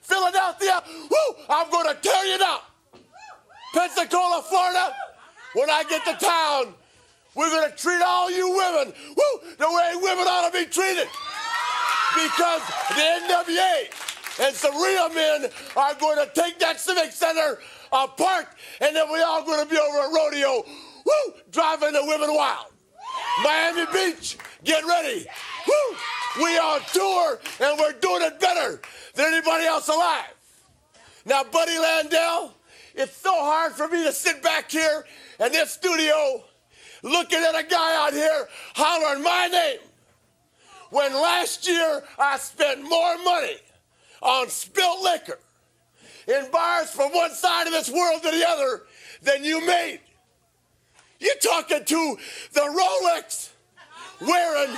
Philadelphia, woo, I'm going to tear you down. Pensacola, Florida, when I get to town, we're going to treat all you women, woo, the way women ought to be treated. Because the NWA and some real men are going to take that Civic Center apart, and then we're all going to be over at rodeo, woo, driving the women wild. Miami Beach, get ready. Woo! We on tour and we're doing it better than anybody else alive. Now, Buddy Landel, it's so hard for me to sit back here in this studio looking at a guy out here hollering my name when last year I spent more money on spilt liquor in bars from one side of this world to the other than you made. You're talking to the Rolex wearing,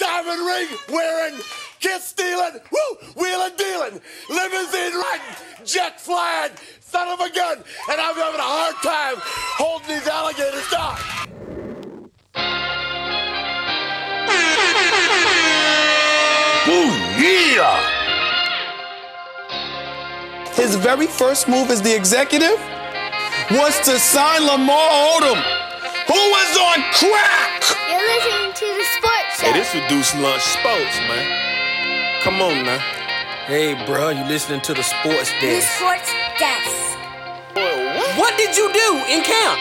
diamond ring wearing, kiss stealing, woo, wheeling dealing, limousine riding, jet flying, son of a gun, and I'm having a hard time holding these alligators down. Ooh, yeah! His very first move as the executive was to sign Lamar Odom, who was on crack. You're listening to the sports show. Hey, this reduced lunch sports, man. Come on now. Hey, bro, you listening to the sports desk? The desk? sports desk. Boy, what? What did you do in camp?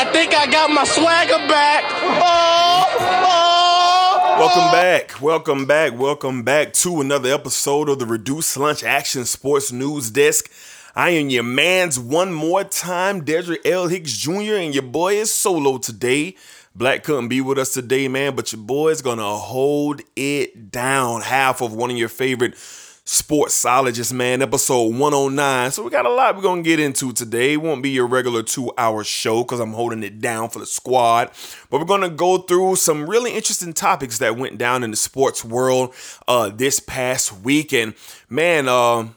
I think I got my swagger back. Oh, oh. Welcome oh. back. Welcome back. Welcome back to another episode of the Reduced Lunch Action Sports News Desk. I am your man's one more time, Dedrick L. Hicks Jr., and your boy is solo today. Black couldn't be with us today, man, but your boy is gonna hold it down. Half of one of your favorite sportsologists, man, episode 109. So we got a lot we're gonna get into today. It won't be your regular two-hour show because I'm holding it down for the squad. But we're gonna go through some really interesting topics that went down in the sports world uh this past week. And man, uh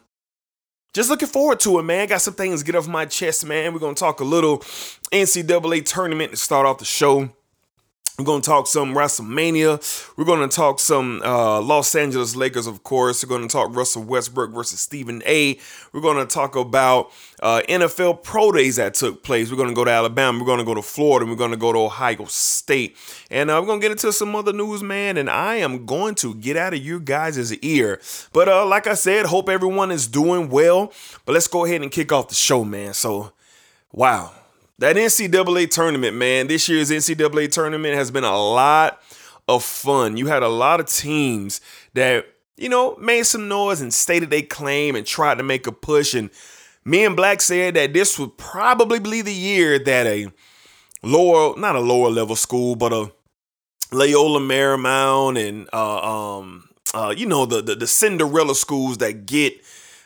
just looking forward to it, man. Got some things get off my chest, man. We're gonna talk a little NCAA tournament to start off the show. We're going to talk some WrestleMania. We're going to talk some uh, Los Angeles Lakers, of course. We're going to talk Russell Westbrook versus Stephen A. We're going to talk about uh, NFL Pro Days that took place. We're going to go to Alabama. We're going to go to Florida. We're going to go to Ohio State. And uh, we're going to get into some other news, man. And I am going to get out of you guys' ear. But uh, like I said, hope everyone is doing well. But let's go ahead and kick off the show, man. So, wow. That NCAA tournament, man, this year's NCAA tournament has been a lot of fun. You had a lot of teams that, you know, made some noise and stated they claim and tried to make a push. And me and Black said that this would probably be the year that a lower, not a lower level school, but a Loyola Marymount and uh, um, uh, you know the, the the Cinderella schools that get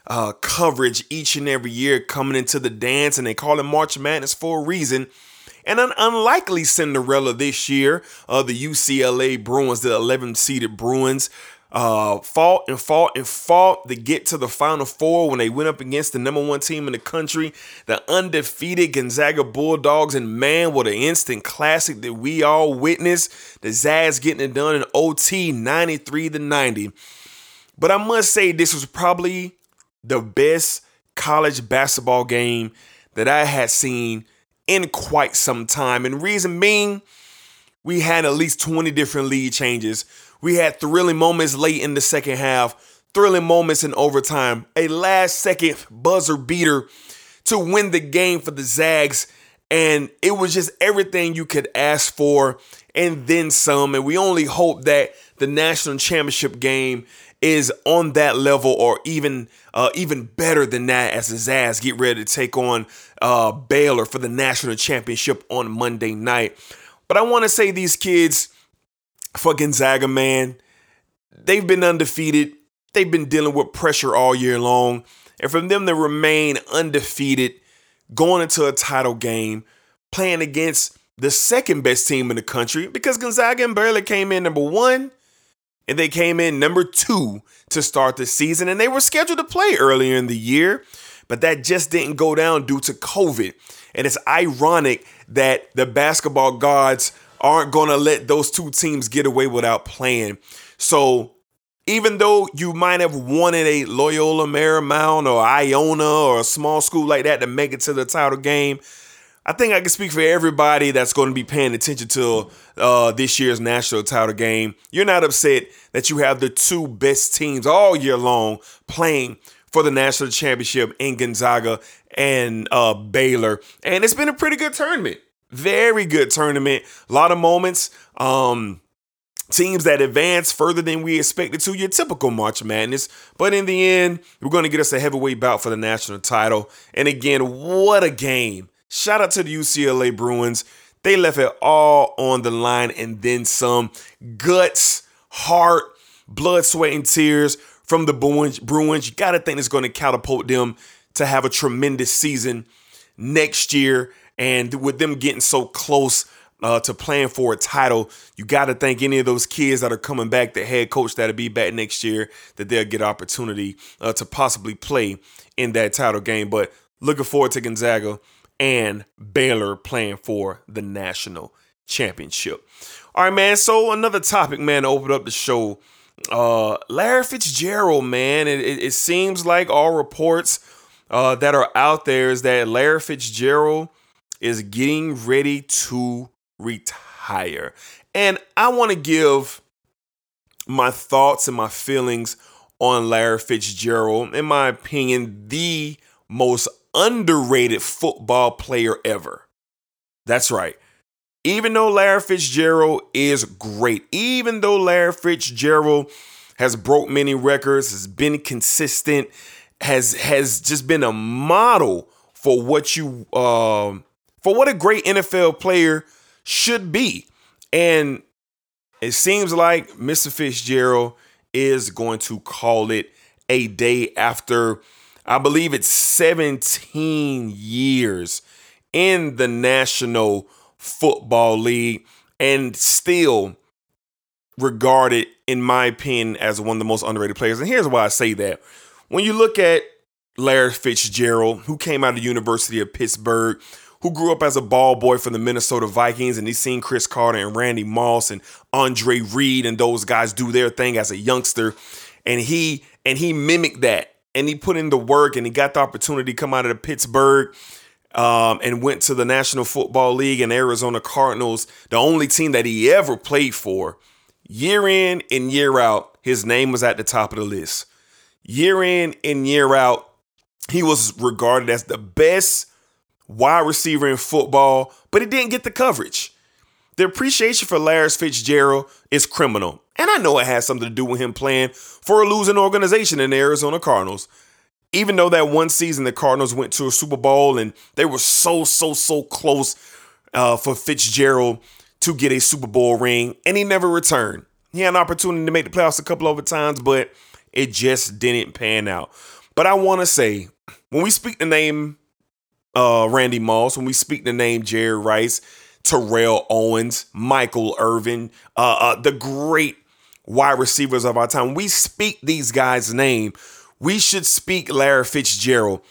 uh, coverage each and every year coming into the dance, and they call it March Madness for a reason. And an unlikely Cinderella this year, uh, the UCLA Bruins, the 11 seeded Bruins, uh, fought and fought and fought to get to the Final Four when they went up against the number one team in the country, the undefeated Gonzaga Bulldogs. And man, what an instant classic that we all witnessed. The Zags getting it done in OT 93 to 90. But I must say, this was probably the best college basketball game that I had seen in quite some time. And reason being, we had at least 20 different lead changes. We had thrilling moments late in the second half, thrilling moments in overtime, a last second buzzer beater to win the game for the Zags. And it was just everything you could ask for and then some. And we only hope that the national championship game is on that level or even uh, even better than that as the Zags get ready to take on uh, Baylor for the national championship on Monday night. But I want to say these kids for Gonzaga, man, they've been undefeated. They've been dealing with pressure all year long. And for them to remain undefeated, going into a title game, playing against the second best team in the country, because Gonzaga and Baylor came in number one and they came in number two to start the season, and they were scheduled to play earlier in the year, but that just didn't go down due to COVID. And it's ironic that the basketball gods aren't going to let those two teams get away without playing. So even though you might have wanted a Loyola Marymount or Iona or a small school like that to make it to the title game, I think I can speak for everybody that's going to be paying attention to uh, this year's national title game. You're not upset that you have the two best teams all year long playing for the national championship in Gonzaga and uh, Baylor, and it's been a pretty good tournament. Very good tournament. A lot of moments. Um, teams that advance further than we expected to, your typical March Madness. But in the end, we're going to get us a heavyweight bout for the national title. And again, what a game. Shout out to the UCLA Bruins. They left it all on the line and then some. Guts, heart, blood, sweat, and tears from the Bruins. You got to think it's going to catapult them to have a tremendous season next year. And with them getting so close uh, to playing for a title, you got to thank any of those kids that are coming back, the head coach that'll be back next year, that they'll get opportunity uh, to possibly play in that title game. But looking forward to Gonzaga and Baylor playing for the national championship. All right, man. So another topic, man, to open up the show. Uh, Larry Fitzgerald, man. It, it, it seems like all reports uh, that are out there is that Larry Fitzgerald is getting ready to retire. And I want to give my thoughts and my feelings on Larry Fitzgerald. In my opinion, the most underrated football player ever. That's right. Even though Larry Fitzgerald is great, even though Larry Fitzgerald has broke many records, has been consistent, has has just been a model for what you um for what a great NFL player should be. And it seems like Mr. Fitzgerald is going to call it a day after, I believe it's 17 years in the National Football League and still regarded, in my opinion, as one of the most underrated players. And here's why I say that. When you look at Larry Fitzgerald, who came out of the University of Pittsburgh, who grew up as a ball boy for the Minnesota Vikings, and he's seen Cris Carter and Randy Moss and Andre Reed and those guys do their thing as a youngster, and he and he mimicked that, and he put in the work, and he got the opportunity to come out of the Pittsburgh. Um, and went to the National Football League and Arizona Cardinals, the only team that he ever played for. Year in and year out, his name was at the top of the list. Year in and year out, he was regarded as the best wide receiver in football, but he didn't get the coverage. The appreciation for Larry Fitzgerald is criminal. And I know it has something to do with him playing for a losing organization in the Arizona Cardinals. Even though that one season the Cardinals went to a Super Bowl and they were so, so, so close uh, for Fitzgerald to get a Super Bowl ring, and he never returned. He had an opportunity to make the playoffs a couple of times, but it just didn't pan out. But I want to say, when we speak the name uh, Randy Moss, when we speak the name Jerry Rice, Terrell Owens, Michael Irvin, uh, uh, the great wide receivers of our time, we speak these guys' name. We should speak Larry Fitzgerald.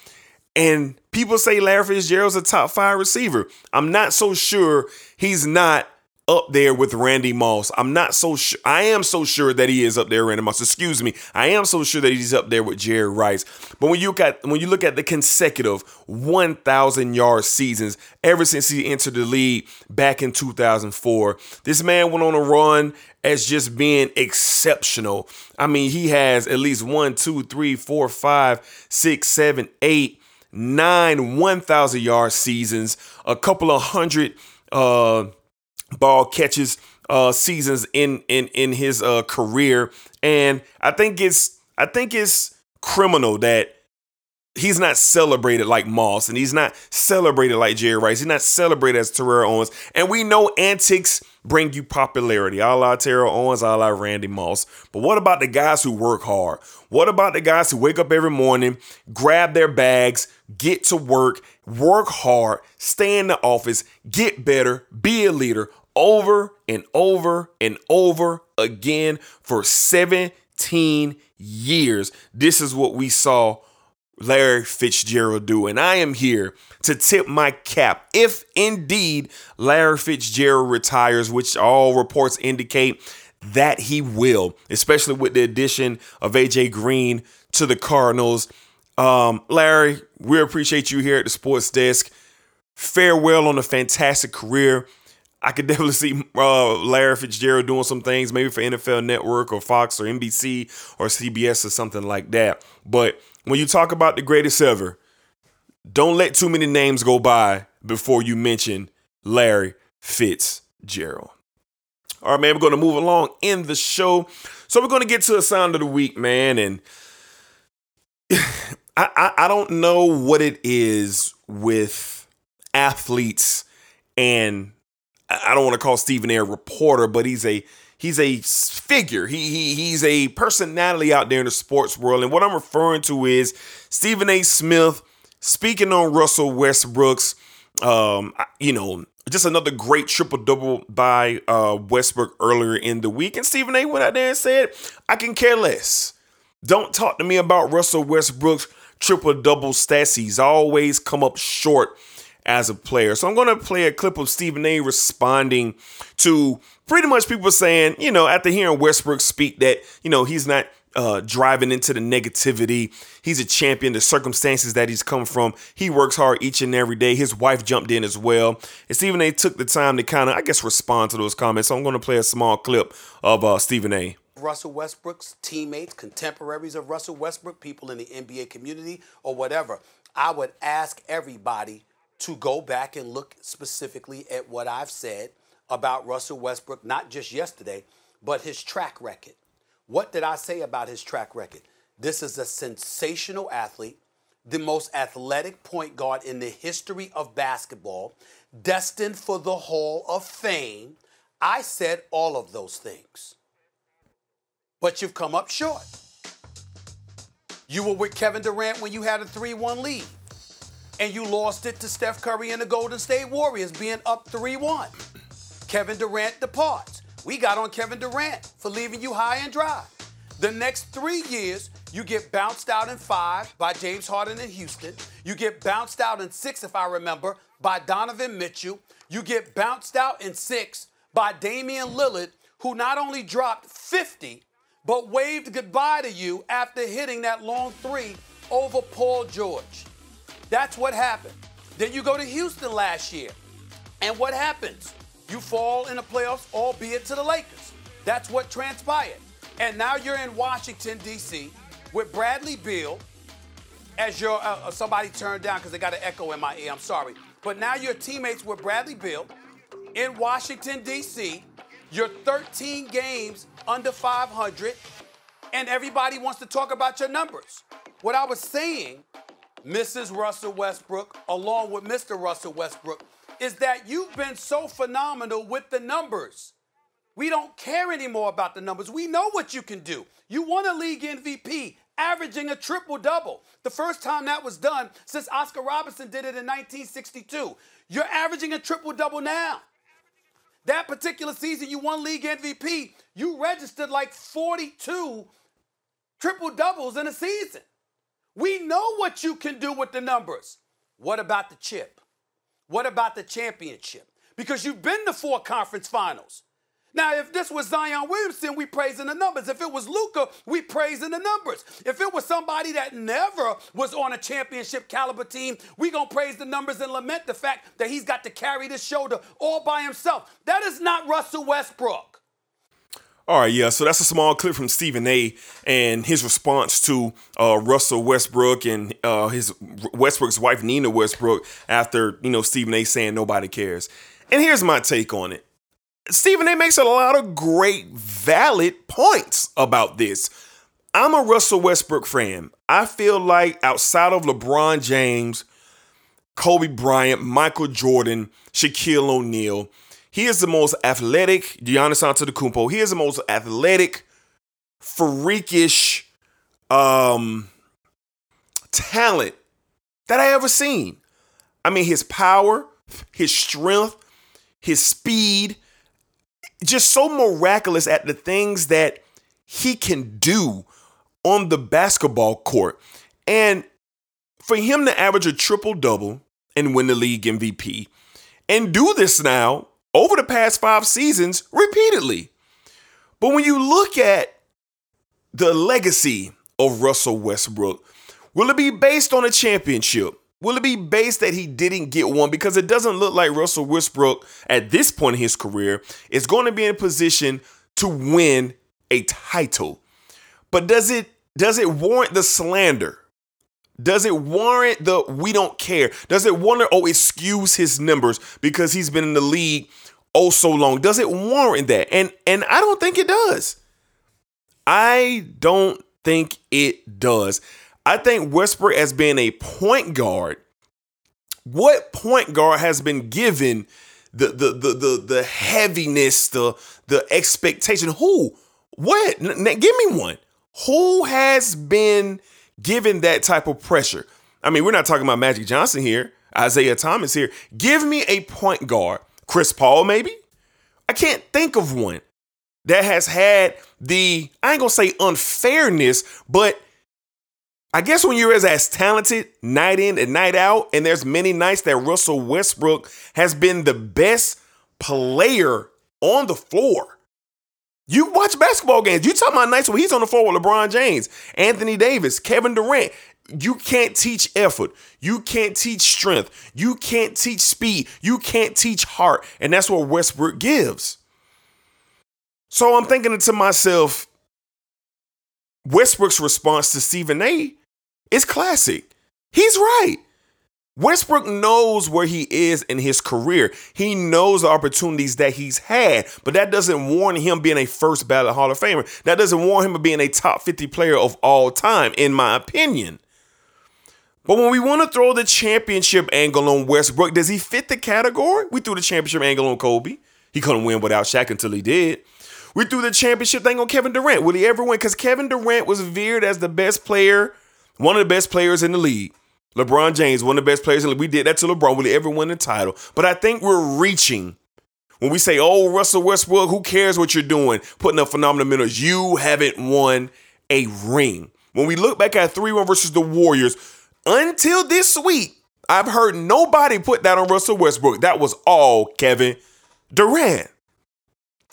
And people say Larry Fitzgerald's a top five receiver. I'm not so sure he's not up there with Randy Moss. I'm not so sure. I am so sure that he is up there, Randy Moss. Excuse me. I am so sure that he's up there with Jerry Rice. But when you at when you look at the consecutive 1,000 yard seasons ever since he entered the league back in 2004, this man went on a run as just being exceptional. I mean, he has at least one, two, three, four, five, six, seven, eight, nine 1,000 yard seasons, a couple of hundred. Uh, ball catches uh seasons in in in his uh career and I think it's I think it's criminal that he's not celebrated like Moss and he's not celebrated like Jerry Rice. He's not celebrated as Terrell Owens. And we know antics bring you popularity. A la Terrell Owens, a la Randy Moss. But what about the guys who work hard? What about the guys who wake up every morning, grab their bags, get to work, work hard, stay in the office, get better, be a leader over and over and over again for 17 years? This is what we saw Larry Fitzgerald do. And I am here to tip my cap. If indeed Larry Fitzgerald retires, which all reports indicate that he will, especially with the addition of AJ Green to the Cardinals. Um, Larry, we appreciate you here at the Sports Desk. Farewell on a fantastic career. I could definitely see uh, Larry Fitzgerald doing some things, maybe for NFL Network or Fox or NBC or CBS or something like that. But when you talk about the greatest ever, don't let too many names go by before you mention Larry Fitzgerald. All right, man, we're going to move along in the show. So we're going to get to a sound of the week, man. And I, I, I don't know what it is with athletes and I don't want to call Stephen A. a reporter, but he's a he's a figure. He, he he's a personality out there in the sports world. And what I'm referring to is Stephen A. Smith speaking on Russell Westbrook's um, you know, just another great triple double by uh, Westbrook earlier in the week. And Stephen A went out there and said, I can care less. Don't talk to me about Russell Westbrook's triple double stats. He's always come up short as a player. So I'm going to play a clip of Stephen A responding to pretty much people saying, you know, after hearing Westbrook speak that, you know, he's not uh, driving into the negativity. He's a champion. The circumstances that he's come from, he works hard each and every day. His wife jumped in as well. And Stephen A. took the time to kind of, I guess, respond to those comments. So I'm going to play a small clip of uh, Stephen A. Russell Westbrook's teammates, contemporaries of Russell Westbrook, people in the NBA community, or whatever. I would ask everybody to go back and look specifically at what I've said about Russell Westbrook, not just yesterday, but his track record. What did I say about his track record? This is a sensational athlete, the most athletic point guard in the history of basketball, destined for the Hall of Fame. I said all of those things. But you've come up short. You were with Kevin Durant when you had a 3 1 lead, and you lost it to Steph Curry and the Golden State Warriors being up 3 1. Kevin Durant departs. We got on Kevin Durant for leaving you high and dry. The next three years, you get bounced out in five by James Harden in Houston. You get bounced out in six, if I remember, by Donovan Mitchell. You get bounced out in six by Damian Lillard, who not only dropped 50, but waved goodbye to you after hitting that long three over Paul George. That's what happened. Then you go to Houston last year. And what happens? You fall in the playoffs, albeit to the Lakers. That's what transpired. And now you're in Washington, D.C. with Bradley Beal as your uh, uh somebody turned down because they got an echo in my ear. I'm sorry. But now you're teammates with Bradley Beal in Washington, D.C. You're 13 games under 500, and everybody wants to talk about your numbers. What I was saying, Mrs. Russell Westbrook, along with Mr. Russell Westbrook, is that you've been so phenomenal with the numbers. We don't care anymore about the numbers. We know what you can do. You won a league MVP, averaging a triple double. The first time that was done since Oscar Robertson did it in 1962. You're averaging a triple double now. That particular season, you won league MVP. You registered like 42 triple doubles in a season. We know what you can do with the numbers. What about the chip? What about the championship? Because you've been to four conference finals. Now, if this was Zion Williamson, we praising the numbers. If it was Luka, we praising the numbers. If it was somebody that never was on a championship caliber team, we gonna praise the numbers and lament the fact that he's got to carry this shoulder all by himself. That is not Russell Westbrook. All right, yeah. So that's a small clip from Stephen A. and his response to uh, Russell Westbrook and uh, his Westbrook's wife Nina Westbrook after you know Stephen A. saying nobody cares. And here's my take on it. Stephen A. makes a lot of great, valid points about this. I'm a Russell Westbrook fan. I feel like outside of LeBron James, Kobe Bryant, Michael Jordan, Shaquille O'Neal he is the most athletic, Giannis Antetokounmpo. He is the most athletic, freakish um, talent that I ever seen. I mean, his power, his strength, his speed, just so miraculous at the things that he can do on the basketball court. And for him to average a triple double and win the league MVP and do this now over the past five seasons repeatedly. But when you look at the legacy of Russell Westbrook, will it be based on a championship? Will it be based that he didn't get one? Because it doesn't look like Russell Westbrook at this point in his career is going to be in a position to win a title. But does it does it warrant the slander? Does it warrant the we don't care? Does it warrant oh excuse his numbers because he's been in the league oh so long? Does it warrant that? And and I don't think it does. I don't think it does. I think Westbrook as being a point guard, what point guard has been given the the the the, the heaviness, the the expectation? Who? What? N- give me one. Who has been given that type of pressure? I mean, we're not talking about Magic Johnson here, Isaiah Thomas here. Give me a point guard. Chris Paul, maybe? I can't think of one that has had the, I ain't gonna say unfairness, but I guess when you're as, as talented night in and night out, and there's many nights that Russell Westbrook has been the best player on the floor. You watch basketball games. You talk about nights when he's on the floor with LeBron James, Anthony Davis, Kevin Durant. You can't teach effort. You can't teach strength. You can't teach speed. You can't teach heart. And that's what Westbrook gives. So I'm thinking to myself, Westbrook's response to Stephen A is classic. He's right. Westbrook knows where he is in his career. He knows the opportunities that he's had, but that doesn't warrant him being a first ballot Hall of Famer. That doesn't warrant him of being a top 50 player of all time, in my opinion. But when we want to throw the championship angle on Westbrook, does he fit the category? We threw the championship angle on Kobe. He couldn't win without Shaq until he did. We threw the championship thing on Kevin Durant. Will he ever win? Because Kevin Durant was veered as the best player, one of the best players in the league. LeBron James, one of the best players in the league. We did that to LeBron. Will he ever win the title? But I think we're reaching when we say, oh, Russell Westbrook, who cares what you're doing? Putting up phenomenal minutes. You haven't won a ring. When we look back at 3 1 versus the Warriors, until this week, I've heard nobody put that on Russell Westbrook. That was all Kevin Durant.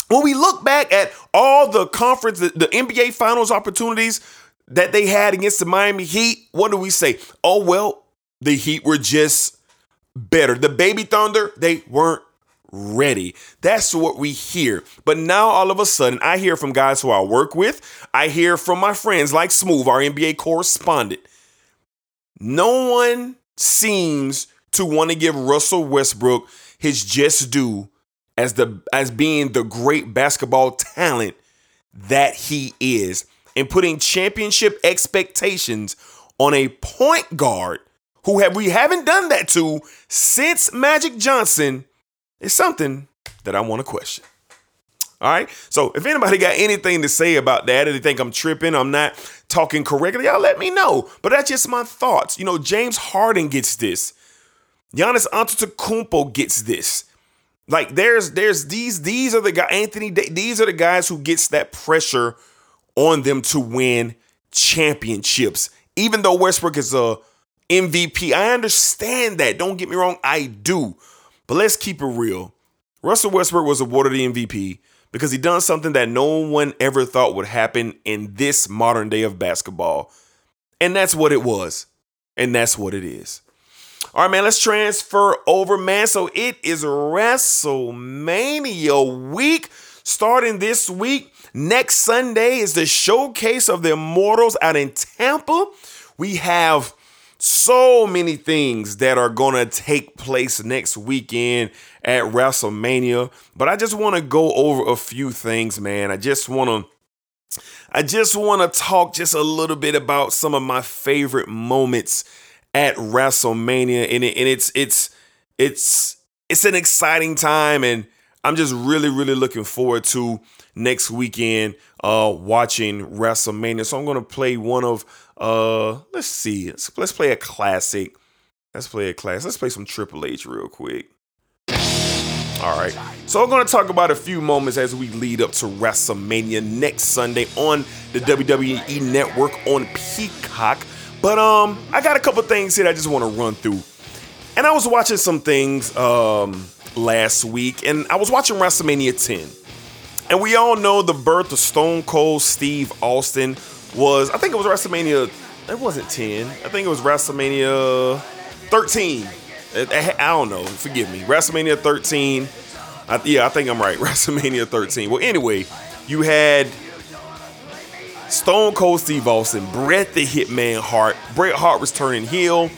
When we look back at all the conference, the, the NBA finals opportunities that they had against the Miami Heat, what do we say? Oh, well, the Heat were just better. The Baby Thunder, they weren't ready. That's what we hear. But now all of a sudden, I hear from guys who I work with, I hear from my friends like Smooth, our NBA correspondent. No one seems to want to give Russell Westbrook his just due as the as being the great basketball talent that he is and putting championship expectations on a point guard who have we haven't done that to since Magic Johnson is something that I want to question. All right. So if anybody got anything to say about that, or they think I'm tripping, I'm not talking correctly, y'all let me know. But that's just my thoughts. You know, James Harden gets this. Giannis Antetokounmpo gets this. Like there's there's these these are the guys Anthony these are the guys who gets that pressure on them to win championships. Even though Westbrook is a MVP, I understand that. Don't get me wrong, I do. But let's keep it real. Russell Westbrook was awarded the MVP because he done something that no one ever thought would happen in this modern day of basketball. And that's what it was. And that's what it is. All right, man, let's transfer over, man. So it is WrestleMania week starting this week. Next Sunday is the showcase of the Immortals out in Tampa. We have so many things that are going to take place next weekend at WrestleMania, but I just want to go over a few things, man. I just want to I just want to talk just a little bit about some of my favorite moments at WrestleMania and, it, and it's it's it's it's an exciting time and I'm just really really looking forward to next weekend uh watching WrestleMania. So I'm going to play one of uh let's see. Let's, let's play a classic. Let's play a class. Let's play some Triple H real quick. All right. So I'm going to talk about a few moments as we lead up to WrestleMania next Sunday on the WWE Network on Peacock. But um, I got a couple things here I just want to run through. And I was watching some things um last week, and I was watching WrestleMania 10. And we all know the birth of Stone Cold Steve Austin was, I think it was WrestleMania, it wasn't 10. I think it was WrestleMania 13. I don't know, forgive me. WrestleMania 13. I, yeah, I think I'm right. WrestleMania 13. Well, anyway, you had Stone Cold Steve Austin, Bret the Hitman Hart. Bret Hart was turning heel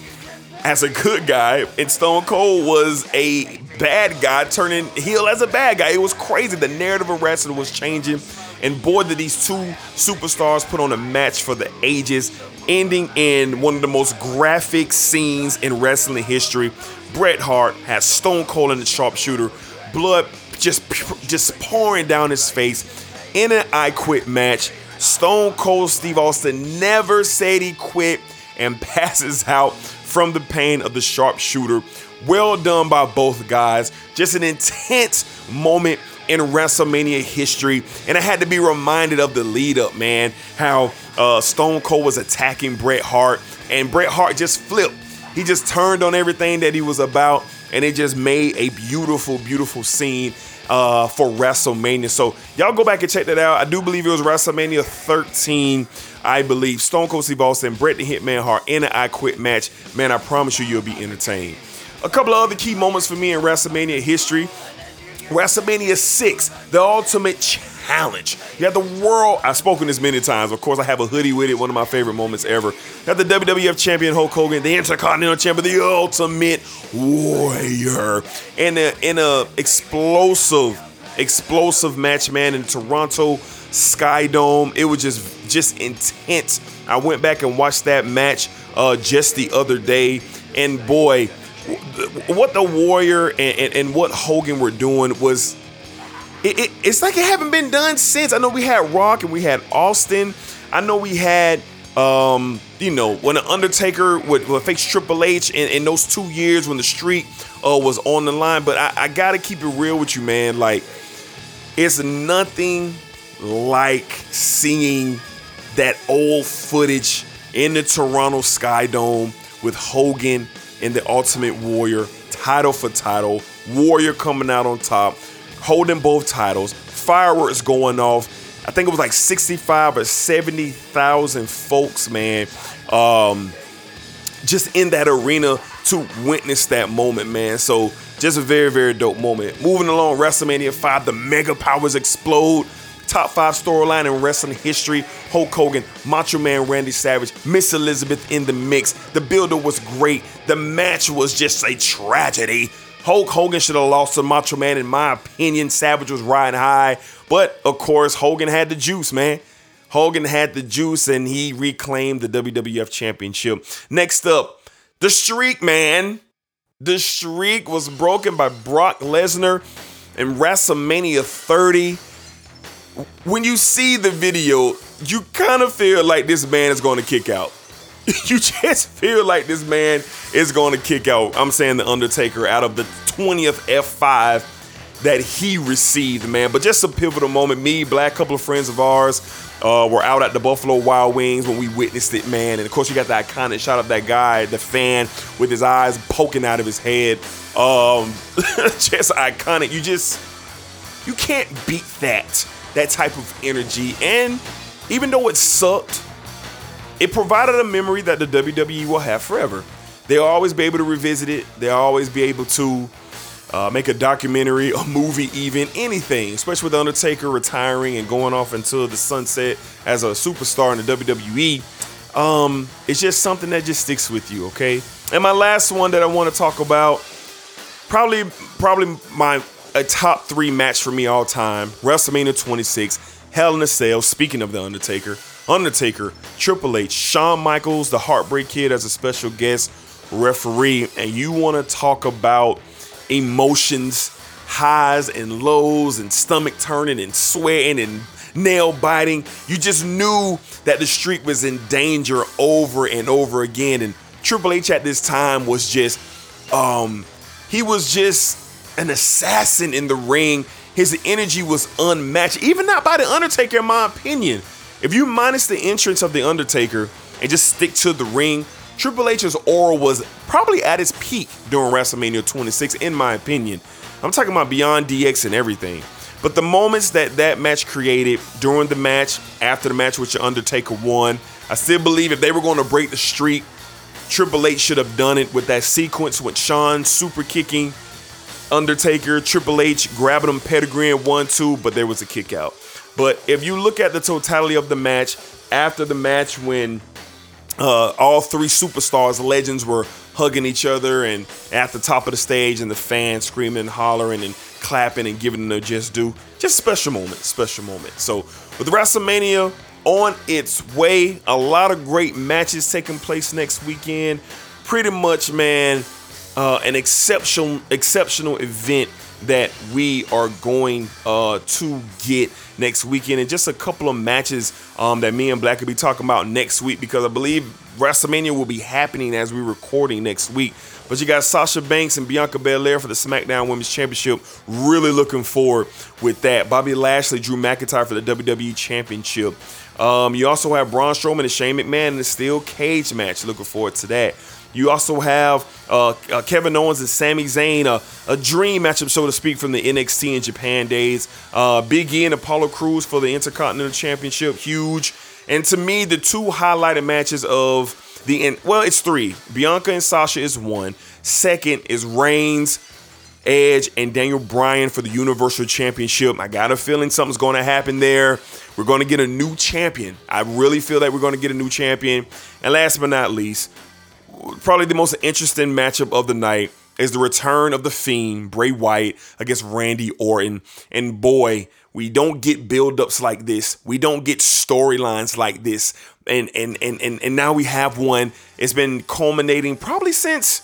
as a good guy, and Stone Cold was a bad guy turning heel as a bad guy. It was crazy. The narrative of wrestling was changing, and boy, did these two superstars put on a match for the ages, ending in one of the most graphic scenes in wrestling history. Bret Hart has Stone Cold in the sharpshooter, blood just just pouring down his face in an I Quit match. Stone Cold Steve Austin never said he quit and passes out from the pain of the sharpshooter. Well done by both guys. Just an intense moment in WrestleMania history. And I had to be reminded of the lead up, man. How uh, Stone Cold was attacking Bret Hart, and Bret Hart just flipped. He just turned on everything that he was about, and it just made a beautiful, beautiful scene uh, for WrestleMania. So y'all go back and check that out. I do believe it was WrestleMania 13. I believe Stone Cold Steve Austin, Bret the Hitman Hart in an I Quit match. Man, I promise you, you'll be entertained. A couple of other key moments for me in WrestleMania history. WrestleMania 6, the ultimate challenge. You have the world, I've spoken this many times. Of course, I have a hoodie with it, one of my favorite moments ever. You have the WWF champion Hulk Hogan, the Intercontinental champion, the ultimate warrior. And a, in a explosive, explosive match, man, in Toronto Sky Dome. It was just just intense. I went back and watched that match uh, just the other day, and boy, what the Warrior and, and, and what Hogan were doing was it, it, it's like it haven't been done since. I know we had Rock and we had Austin. I know we had um, you know, when the Undertaker would, would face Triple H in, in those two years when the streak uh, was on the line. But I, I gotta keep it real with you, man. Like, it's nothing like seeing that old footage in the Toronto Sky Dome with Hogan and the Ultimate Warrior, title for title, Warrior coming out on top, holding both titles, fireworks going off. I think it was like 65 or 70,000 folks, man, um, just in that arena to witness that moment, man. So just a very, very dope moment. Moving along, WrestleMania 5, the mega powers explode. Top five storyline in wrestling history. Hulk Hogan, Macho Man Randy Savage, Miss Elizabeth in the mix. The builder was great. The match was just a tragedy. Hulk Hogan should have lost to Macho Man, in my opinion. Savage was riding high. But of course, Hogan had the juice, man. Hogan had the juice and he reclaimed the WWF Championship. Next up, the streak, man. The streak was broken by Brock Lesnar in WrestleMania 30 when you see the video, you kind of feel like this man is going to kick out. you just feel like this man is going to kick out. I'm saying the Undertaker out of the 20th F5 that he received, man. But just a pivotal moment. Me, black couple of friends of ours, uh, were out at the Buffalo Wild Wings when we witnessed it, man. And of course, you got the iconic shot of that guy, the fan, with his eyes poking out of his head. Um, just iconic. You just you can't beat that that type of energy. And even though it sucked, it provided a memory that the WWE will have forever. They'll always be able to revisit it. They'll always be able to uh, make a documentary, a movie, even anything, especially with The Undertaker retiring and going off into the sunset as a superstar in the WWE. Um, it's just something that just sticks with you, okay? And my last one that I want to talk about, probably, probably my a top three match for me all time WrestleMania 26, Hell in a Cell. Speaking of The Undertaker, Undertaker, Triple H, Shawn Michaels, the Heartbreak Kid as a special guest referee. And you want to talk about emotions, highs and lows, and stomach turning and sweating and nail biting. You just knew that the streak was in danger over and over again. And Triple H at this time was just, um, he was just an assassin in the ring. His energy was unmatched, even not by The Undertaker, in my opinion. If you minus the entrance of The Undertaker and just stick to the ring, Triple H's aura was probably at its peak during WrestleMania 26, in my opinion. I'm talking about beyond DX and everything. But the moments that that match created during the match, after the match, which The Undertaker won, I still believe if they were going to break the streak, Triple H should have done it with that sequence with Shawn super kicking Undertaker, Triple H grabbing him pedigree in one, two, but there was a kick out. But if you look at the totality of the match, after the match, when uh, all three superstars, legends, were hugging each other and at the top of the stage, and the fans screaming and hollering and clapping and giving them their just due. Just special moment, special moment. So with WrestleMania on its way, a lot of great matches taking place next weekend. Pretty much, man, uh, an exceptional exceptional event that we are going uh, to get next weekend, and just a couple of matches um, that me and Black will be talking about next week because I believe WrestleMania will be happening as we're recording next week. But you got Sasha Banks and Bianca Belair for the SmackDown Women's Championship. Really looking forward with that. Bobby Lashley, Drew McIntyre for the WWE Championship. Um, you also have Braun Strowman and Shane McMahon in the steel cage match. Looking forward to that. You also have uh, uh, Kevin Owens and Sami Zayn, uh, a dream matchup, so to speak, from the NXT in Japan days. Uh, Big E and Apollo Crews for the Intercontinental Championship, huge. And to me, the two highlighted matches of the well, it's three. Bianca and Sasha is one. Second is Reigns, Edge, and Daniel Bryan for the Universal Championship. I got a feeling something's going to happen there. We're going to get a new champion. I really feel that we're going to get a new champion. And last but not least, probably the most interesting matchup of the night is the return of the Fiend, Bray Wyatt, against Randy Orton. And boy, we don't get build-ups like this. We don't get storylines like this. And and and and, and now we have one. It's been culminating probably since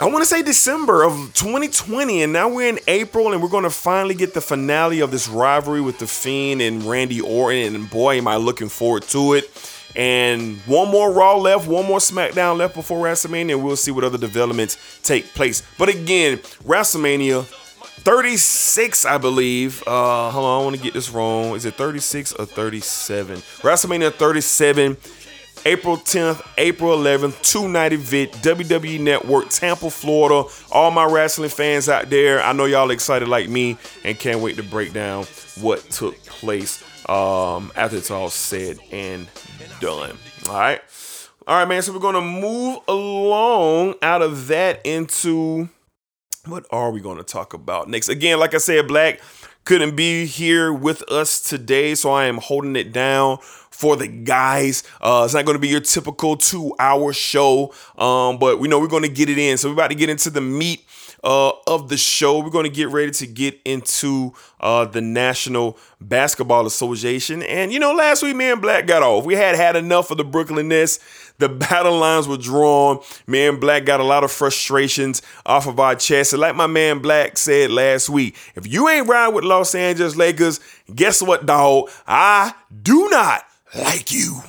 I want to say December of 2020, and now we're in April, and we're going to finally get the finale of this rivalry with the Fiend and Randy Orton. And boy, am I looking forward to it. And one more Raw left, one more SmackDown left before WrestleMania, and we'll see what other developments take place. But again, WrestleMania 36, I believe. Uh, hold on, I want to get this wrong. Is it 36 or 37? WrestleMania 37, April 10th, April 11th, two night event, WWE Network, Tampa, Florida. All my wrestling fans out there, I know y'all excited like me and can't wait to break down what took place um, after it's all said and done. All right. All right, man. So we're going to move along out of that into what are we going to talk about next? Again, like I said, Black couldn't be here with us today, so I am holding it down for the guys. Uh, it's not going to be your typical two hour show, um, but we know we're going to get it in. So we're about to get into the meat uh, of the show. We're going to get ready to get into uh, the National Basketball Association. And, you know, last week, me and Black got off. We had had enough of the Brooklyn Nets. The battle lines were drawn. Me and Black got a lot of frustrations off of our chest. And like my man Black said last week, if you ain't ride with Los Angeles Lakers, guess what, dog? I do not like you.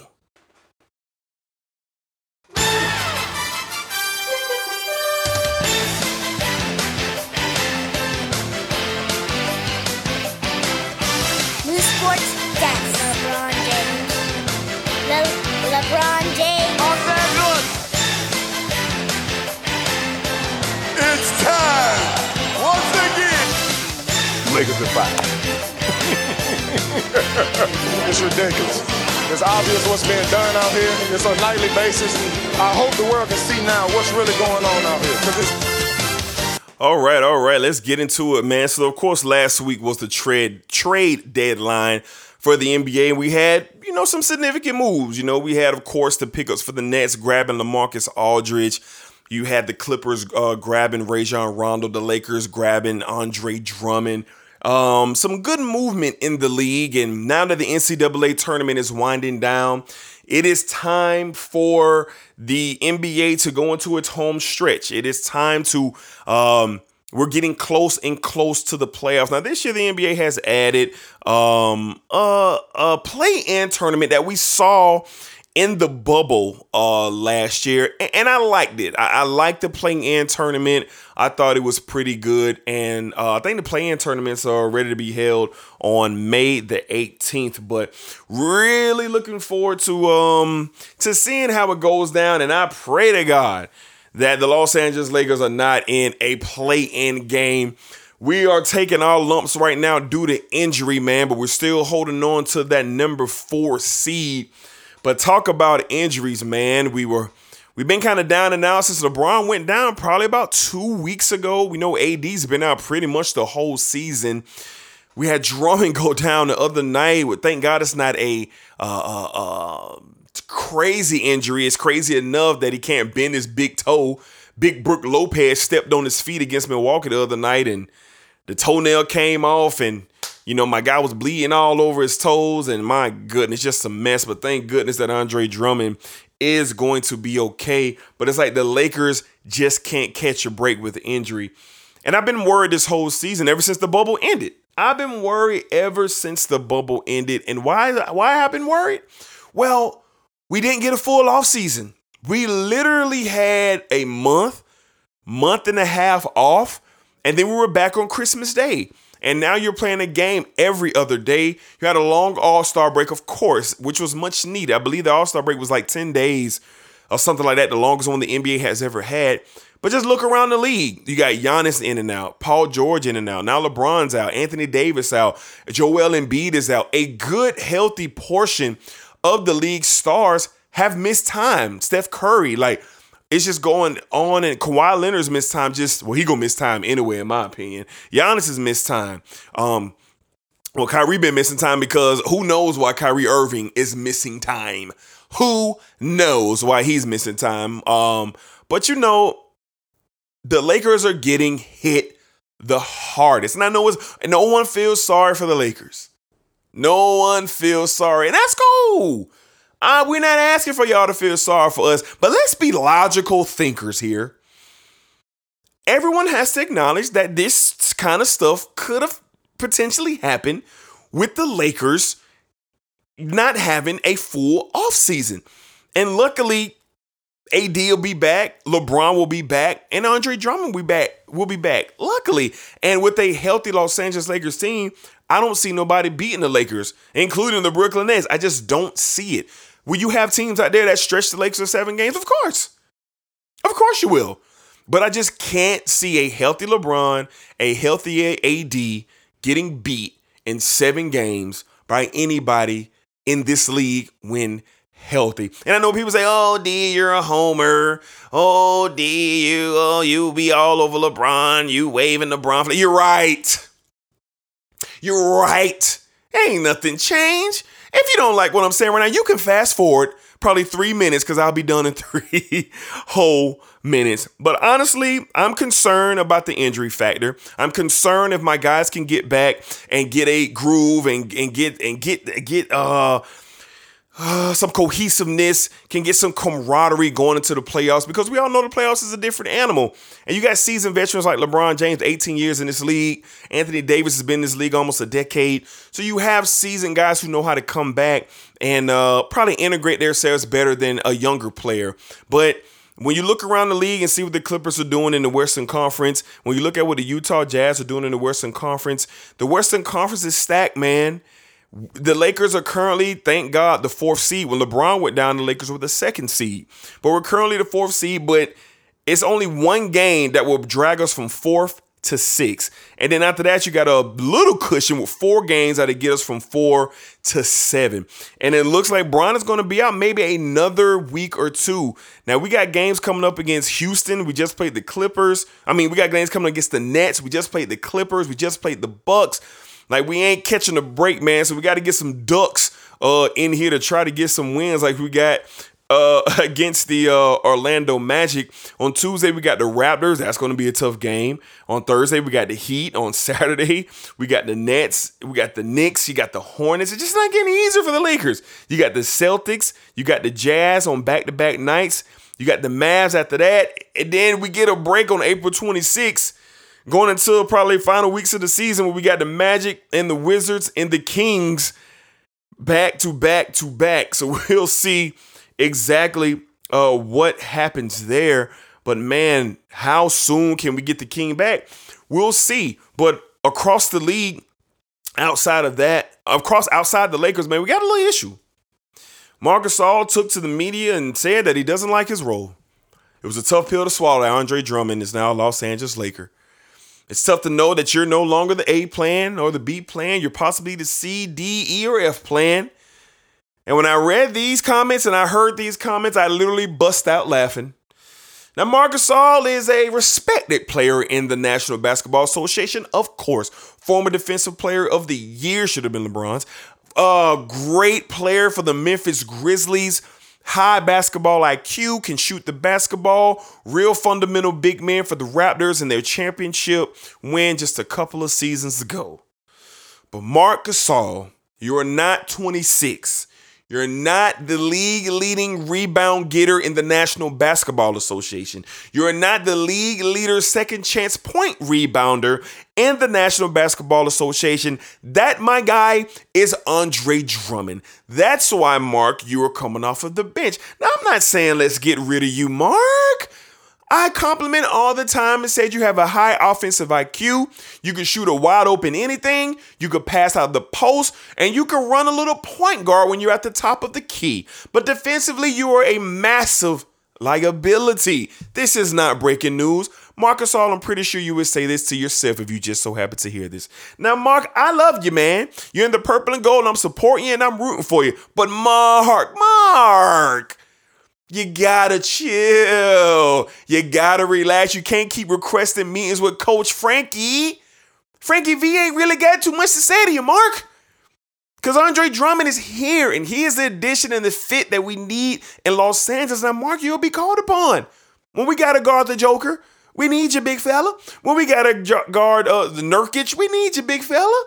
The Sports Desk. LeBron James. Le- LeBron James. It's time once again. Lakers are five. it's ridiculous. It's obvious what's being done out here. It's on a nightly basis. I hope the world can see now what's really going on out here. All right, all right, let's get into it, man. So, of course, last week was the trade trade deadline for the NBA, and we had, you know, some significant moves. You know, we had, of course, the pickups for the Nets grabbing LaMarcus Aldridge. You had the Clippers uh, grabbing Rajon Rondo, the Lakers grabbing Andre Drummond. Um, some good movement in the league, and now that the NCAA tournament is winding down, it is time for the NBA to go into its home stretch. It is time to um we're getting close and close to the playoffs. Now this year the NBA has added um a, a play-in tournament that we saw in the bubble uh last year and I liked it. I, I liked the play-in tournament. I thought it was pretty good and uh, I think the play-in tournaments are ready to be held on May the 18th but really looking forward to um to seeing how it goes down and I pray to God that the Los Angeles Lakers are not in a play-in game We are taking our lumps right now due to injury, man, but we're still holding on to that number four seed. But talk about injuries, man. We were we've been kind of down and out since LeBron went down probably about two weeks ago. We know AD's been out pretty much the whole season. We had Drummond go down the other night. Thank God it's not a uh, uh, uh, crazy injury. It's crazy enough that he can't bend his big toe. Big Brook Lopez stepped on his feet against Milwaukee the other night and the toenail came off and you know my guy was bleeding all over his toes and my goodness just a mess. But thank goodness that andre drummond is going to be okay. But it's like the lakers just can't catch a break with the injury. And i've been worried this whole season ever since the bubble ended. I've been worried ever since the bubble ended. And why why have i been worried? Well we didn't get a full off season we literally had a month month and a half off and then we were back on Christmas Day. And now you're playing a game every other day. You had a long All Star break, of course, which was much needed. I believe the All Star break was like 10 days or something like that, the longest one the NBA has ever had. But just look around the league. You got Giannis in and out, Paul George in and out. Now LeBron's out, Anthony Davis out, Joel Embiid is out. A good, healthy portion of the league stars have missed time. Steph Curry, like, it's just going on and Kawhi Leonard's missed time just well he gonna miss time anyway in my opinion. Giannis has missed time. Um well Kyrie been missing time because who knows why Kyrie Irving is missing time. Who knows why he's missing time? Um but you know the Lakers are getting hit the hardest. And I know it's no one feels sorry for the Lakers. No one feels sorry. And that's cool. Uh, we're not asking for y'all to feel sorry for us, but let's be logical thinkers here. Everyone has to acknowledge that this kind of stuff could have potentially happened with the Lakers not having a full offseason. And luckily, AD will be back, LeBron will be back, and Andre Drummond will be back. Will be back. Luckily, and with a healthy Los Angeles Lakers team, I don't see nobody beating the Lakers, including the Brooklyn Nets. I just don't see it. Will you have teams out there that stretch the Lakers to seven games? Of course. Of course you will. But I just can't see a healthy LeBron, a healthy AD getting beat in seven games by anybody in this league when healthy. And I know people say, "Oh, D, you're a homer. Oh, D, you, oh, you be all over LeBron. You waving LeBron flag." You're right. You're right. Ain't nothing changed. If you don't like what I'm saying right now, you can fast forward probably three minutes because I'll be done in three whole minutes. But honestly, I'm concerned about the injury factor. I'm concerned if my guys can get back and get a groove and, and get and get get uh uh, some cohesiveness, can get some camaraderie going into the playoffs because we all know the playoffs is a different animal. And you got seasoned veterans like LeBron James, 18 years in this league. Anthony Davis has been in this league almost a decade. So you have seasoned guys who know how to come back and uh, probably integrate themselves better than a younger player. But when you look around the league and see what the Clippers are doing in the Western Conference, when you look at what the Utah Jazz are doing in the Western Conference, the Western Conference is stacked, man. The Lakers are currently, thank God, the fourth seed. When LeBron went down, the Lakers were the second seed. But we're currently the fourth seed, but it's only one game that will drag us from fourth to six. And then after that, you got a little cushion with four games that'll get us from four to seven. And it looks like Bron is going to be out maybe another week or two. Now, we got games coming up against Houston. We just played the Clippers. I mean, we got games coming against the Nets. We just played the Clippers. We just played the Bucks. Like we ain't catching a break, man. So we got to get some ducks uh in here to try to get some wins like we got uh against the uh Orlando Magic. On Tuesday we got the Raptors. That's going to be a tough game. On Thursday we got the Heat. On Saturday we got the Nets. We got the Knicks. You got the Hornets. It's just not getting easier for the Lakers. You got the Celtics. You got the Jazz on back-to-back nights. You got the Mavs after that. And then we get a break on April 26th going until probably final weeks of the season where we got the Magic and the Wizards and the Kings back to back to back. So we'll see exactly uh, what happens there. But man, how soon can we get the King back? We'll see. But across the league, outside of that, across outside the Lakers, man, we got a little issue. Marc All took to the media and said that he doesn't like his role. It was a tough pill to swallow. Andre Drummond is now a Los Angeles Laker. It's tough to know that you're no longer the A plan or the B plan. You're possibly the C, D, E, or F plan. And when I read these comments and I heard these comments, I literally bust out laughing. Now, Marc Gasol is a respected player in the National Basketball Association, of course. Former Defensive Player of the Year should have been LeBron's. A great player for the Memphis Grizzlies. High basketball IQ, can shoot the basketball. Real fundamental big man for the Raptors in their championship win just a couple of seasons ago. But Marc Gasol, you are not 26. You're not the league leading rebound getter in the National Basketball Association. You're not the league leader second chance point rebounder in the National Basketball Association. That, my guy, is Andre Drummond. That's why, Mark, you are coming off of the bench. Now, I'm not saying let's get rid of you, Mark. I compliment all the time and said you have a high offensive IQ. You can shoot a wide open anything. You can pass out the post and you can run a little point guard when you're at the top of the key. But defensively, you are a massive liability. This is not breaking news. Marc Gasol, I'm pretty sure you would say this to yourself if you just so happen to hear this. Now, Mark, I love you, man. You're in the purple and gold, and I'm supporting you and I'm rooting for you. But Mark, Mark, you gotta chill. You gotta relax. You can't keep requesting meetings with Coach Frankie. Frankie V ain't really got too much to say to you, Mark. Because Andre Drummond is here and he is the addition and the fit that we need in Los Angeles. Now, Mark, you'll be called upon. When we gotta guard the Joker, we need you, big fella. When we gotta guard uh, the Nurkic, we need you, big fella.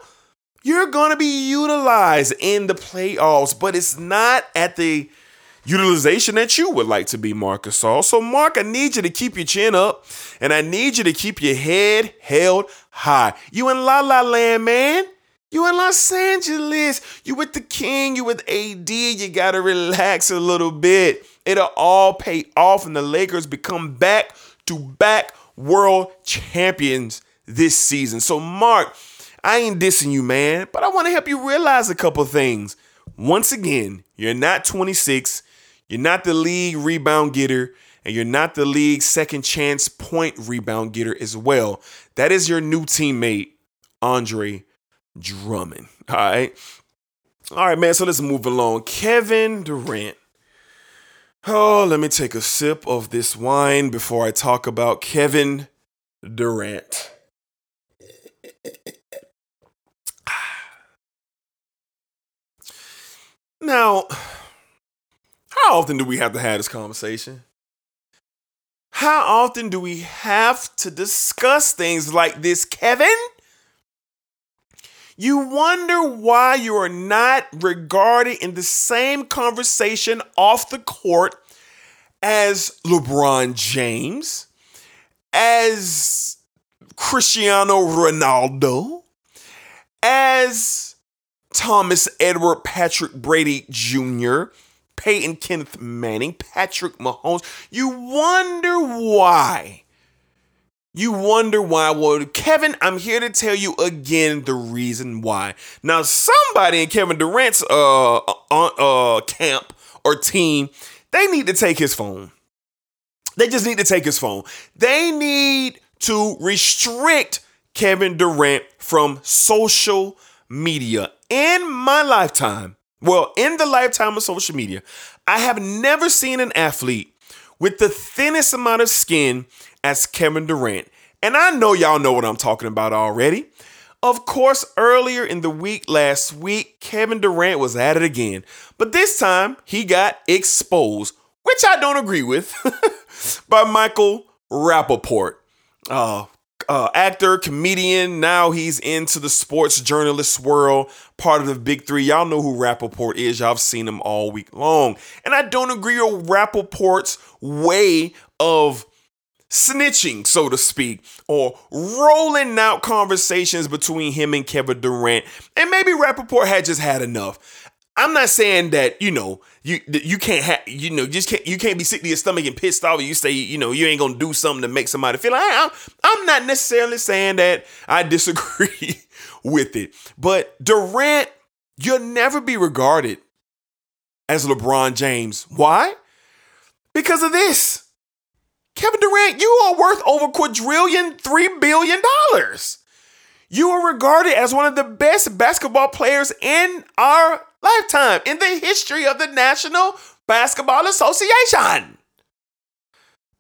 You're gonna be utilized in the playoffs, but it's not at the utilization that you would like to be, Marc Gasol. So, Mark, I need you to keep your chin up and I need you to keep your head held high. You in La La Land, man. You in Los Angeles. You with the king. You with AD. You got to relax a little bit. It'll all pay off and the Lakers become back to back world champions this season. So, Mark, I ain't dissing you, man, but I want to help you realize a couple things. Once again, you're not 26. You're not the league rebound getter, and you're not the league second chance point rebound getter as well. That is your new teammate, Andre Drummond. All right. All right, man. So let's move along. Kevin Durant. Oh, let me take a sip of this wine before I talk about Kevin Durant. Now, how often do we have to have this conversation? How often do we have to discuss things like this, Kevin? You wonder why you are not regarded in the same conversation off the court as LeBron James, as Cristiano Ronaldo, as Thomas Edward Patrick Brady Jr., Peyton Kenneth Manning, Patrick Mahomes. You wonder why. You wonder why. Well, Kevin, I'm here to tell you again the reason why. Now, somebody in Kevin Durant's uh, uh, uh camp or team, they need to take his phone. They just need to take his phone. They need to restrict Kevin Durant from social media. In my lifetime, well, in the lifetime of social media, I have never seen an athlete with the thinnest amount of skin as Kevin Durant. And I know y'all know what I'm talking about already. Of course, earlier in the week last week, Kevin Durant was at it again. But this time, he got exposed, which I don't agree with, by Michael Rapaport. Oh, uh, actor, comedian. Now he's into the sports journalist world, part of the big three. Y'all know who Rapaport is. Y'all have seen him all week long. And I don't agree with Rapaport's way of snitching, so to speak, or rolling out conversations between him and Kevin Durant. And maybe Rapaport had just had enough. I'm not saying that, you know, you you can't have you know just can't you can't be sick to your stomach and pissed off and you say you know you ain't gonna do something to make somebody feel like I'm, I'm not necessarily saying that I disagree with it but Durant you'll never be regarded as LeBron James why because of this Kevin Durant, you are worth over quadrillion, three billion dollars. You are regarded as one of the best basketball players in our lifetime in the history of the National Basketball Association.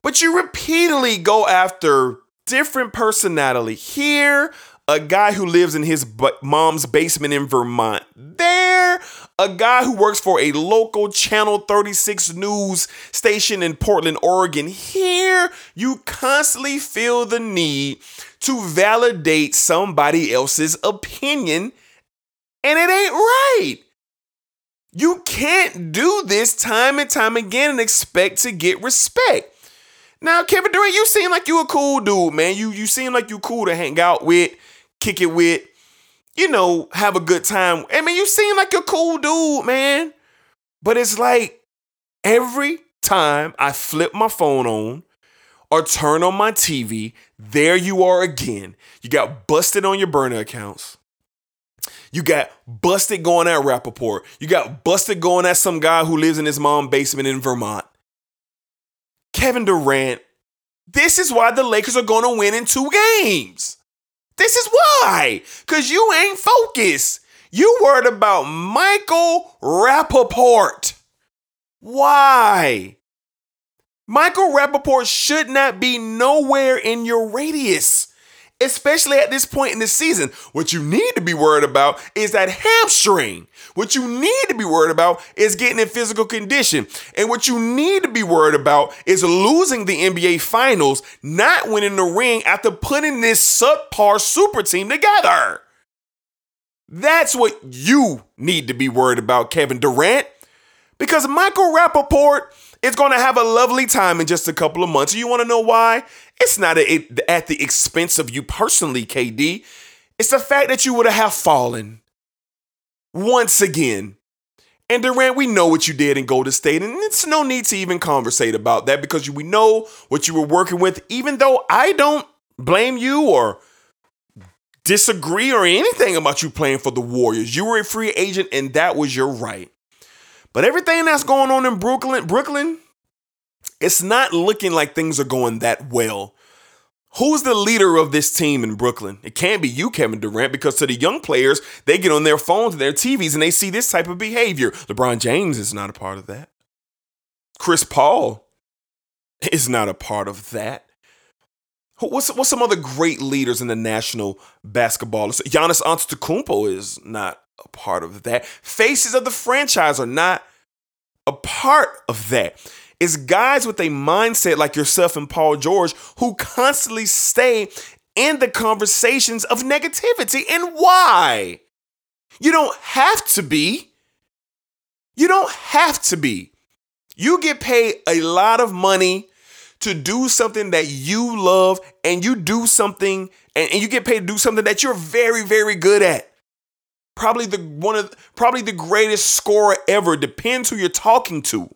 But you repeatedly go after different personality here, a guy who lives in his mom's basement in Vermont. There, a guy who works for a local Channel 36 news station in Portland, Oregon. Here, you constantly feel the need to validate somebody else's opinion, and it ain't right. You can't do this time and time again and expect to get respect. Now, Kevin Durant, you seem like you a cool dude, man. You you seem like you cool to hang out with, kick it with, you know, have a good time. I mean, you seem like a cool dude, man. But it's like every time I flip my phone on or turn on my TV, there you are again. You got busted on your burner accounts. You got busted going at Rapaport. You got busted going at some guy who lives in his mom's basement in Vermont. Kevin Durant, this is why the Lakers are going to win in two games. This is why. Because you ain't focused. You worried about Michael Rapaport. Why? Michael Rapaport should not be nowhere in your radius especially at this point in the season. What you need to be worried about is that hamstring. What you need to be worried about is getting in physical condition. And what you need to be worried about is losing the NBA Finals, not winning the ring after putting this subpar super team together. That's what you need to be worried about, Kevin Durant. Because Michael Rapaport is going to have a lovely time in just a couple of months. You want to know why? It's not a, at the expense of you personally, KD. It's the fact that you would have fallen once again. And Durant, we know what you did in Golden State, and it's no need to even conversate about that because we know what you were working with, even though I don't blame you or disagree or anything about you playing for the Warriors. You were a free agent, and that was your right. But everything that's going on in Brooklyn, Brooklyn, it's not looking like things are going that well. Who's the leader of this team in Brooklyn? It can't be you, Kevin Durant, because to the young players, they get on their phones and their TVs and they see this type of behavior. LeBron James is not a part of that. Chris Paul is not a part of that. What's, what's some other great leaders in the national basketball? Giannis Antetokounmpo is not a part of that. Faces of the franchise are not a part of that. It's guys with a mindset like yourself and Paul George who constantly stay in the conversations of negativity. And why? You don't have to be. You don't have to be. You get paid a lot of money to do something that you love and you do something and, and you get paid to do something that you're very, very good at probably the one of probably the greatest scorer ever. Depends who you're talking to.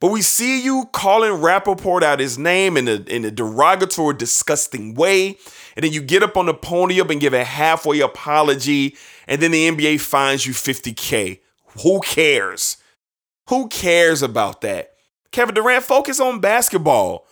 But we see you calling Rapaport out his name in a in a derogatory, disgusting way, and then you get up on the podium and give a halfway apology, and then the NBA fines you 50k. Who cares? Who cares about that? Kevin Durant, focus on basketball.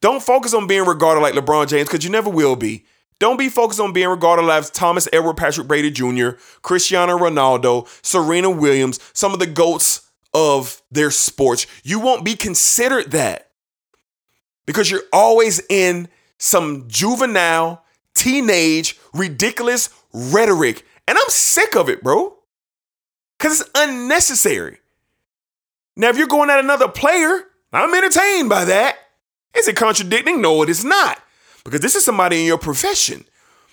Don't focus on being regarded like LeBron James because you never will be. Don't be focused on being regarded as Thomas Edward Patrick Brady Jr., Cristiano Ronaldo, Serena Williams, some of the GOATs of their sports. You won't be considered that because you're always in some juvenile, teenage, ridiculous rhetoric. And I'm sick of it, bro. Because it's unnecessary. Now, if you're going at another player, I'm entertained by that. Is it contradicting? No, it is not because this is somebody in your profession.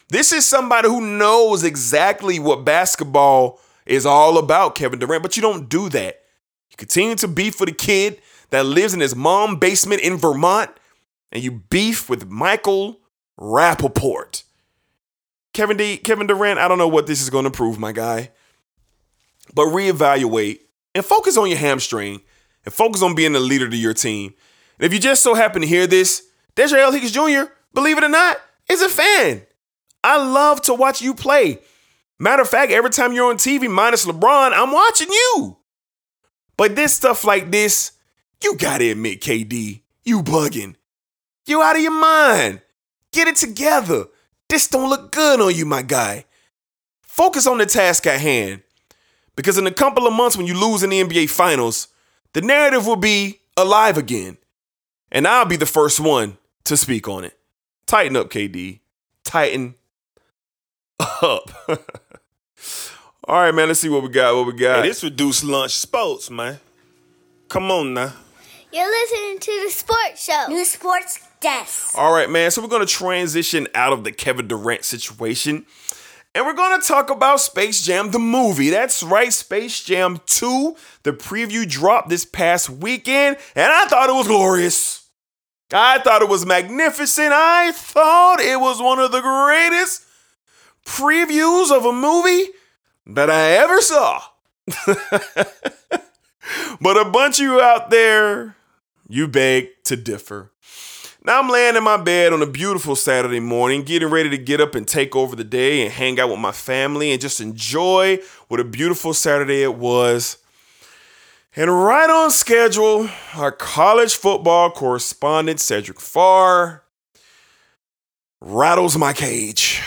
This is somebody who knows exactly what basketball is all about, Kevin Durant, but you don't do that. You continue to beef for the kid that lives in his mom basement in Vermont, and you beef with Michael Rapaport. Kevin D, Kevin Durant, I don't know what this is going to prove, my guy. But reevaluate and focus on your hamstring and focus on being the leader to your team. And if you just so happen to hear this, Desiree L. Higgins Jr believe it or not, is a fan. I love to watch you play. Matter of fact, every time you're on TV, minus LeBron, I'm watching you. But this stuff like this, you gotta admit, KD, You bugging. You out of your mind. Get it together. This don't look good on you, my guy. Focus on the task at hand. Because in a couple of months, when you lose in the NBA Finals, the narrative will be alive again. And I'll be the first one to speak on it. Tighten up, KD. Tighten up. All right, man, let's see what we got. What we got. Hey, this reduced lunch sports, man. Come on now. You're listening to the sports show. New sports desk. All right, man. So we're going to transition out of the Kevin Durant situation. And we're going to talk about Space Jam, the movie. That's right, Space Jam 2. The preview dropped this past weekend, and I thought it was glorious. I thought it was magnificent. I thought it was one of the greatest previews of a movie that I ever saw. but a bunch of you out there, you beg to differ. Now I'm laying in my bed on a beautiful Saturday morning, getting ready to get up and take over the day and hang out with my family and just enjoy what a beautiful Saturday it was. And right on schedule, our college football correspondent, Cedric Farr, rattles my cage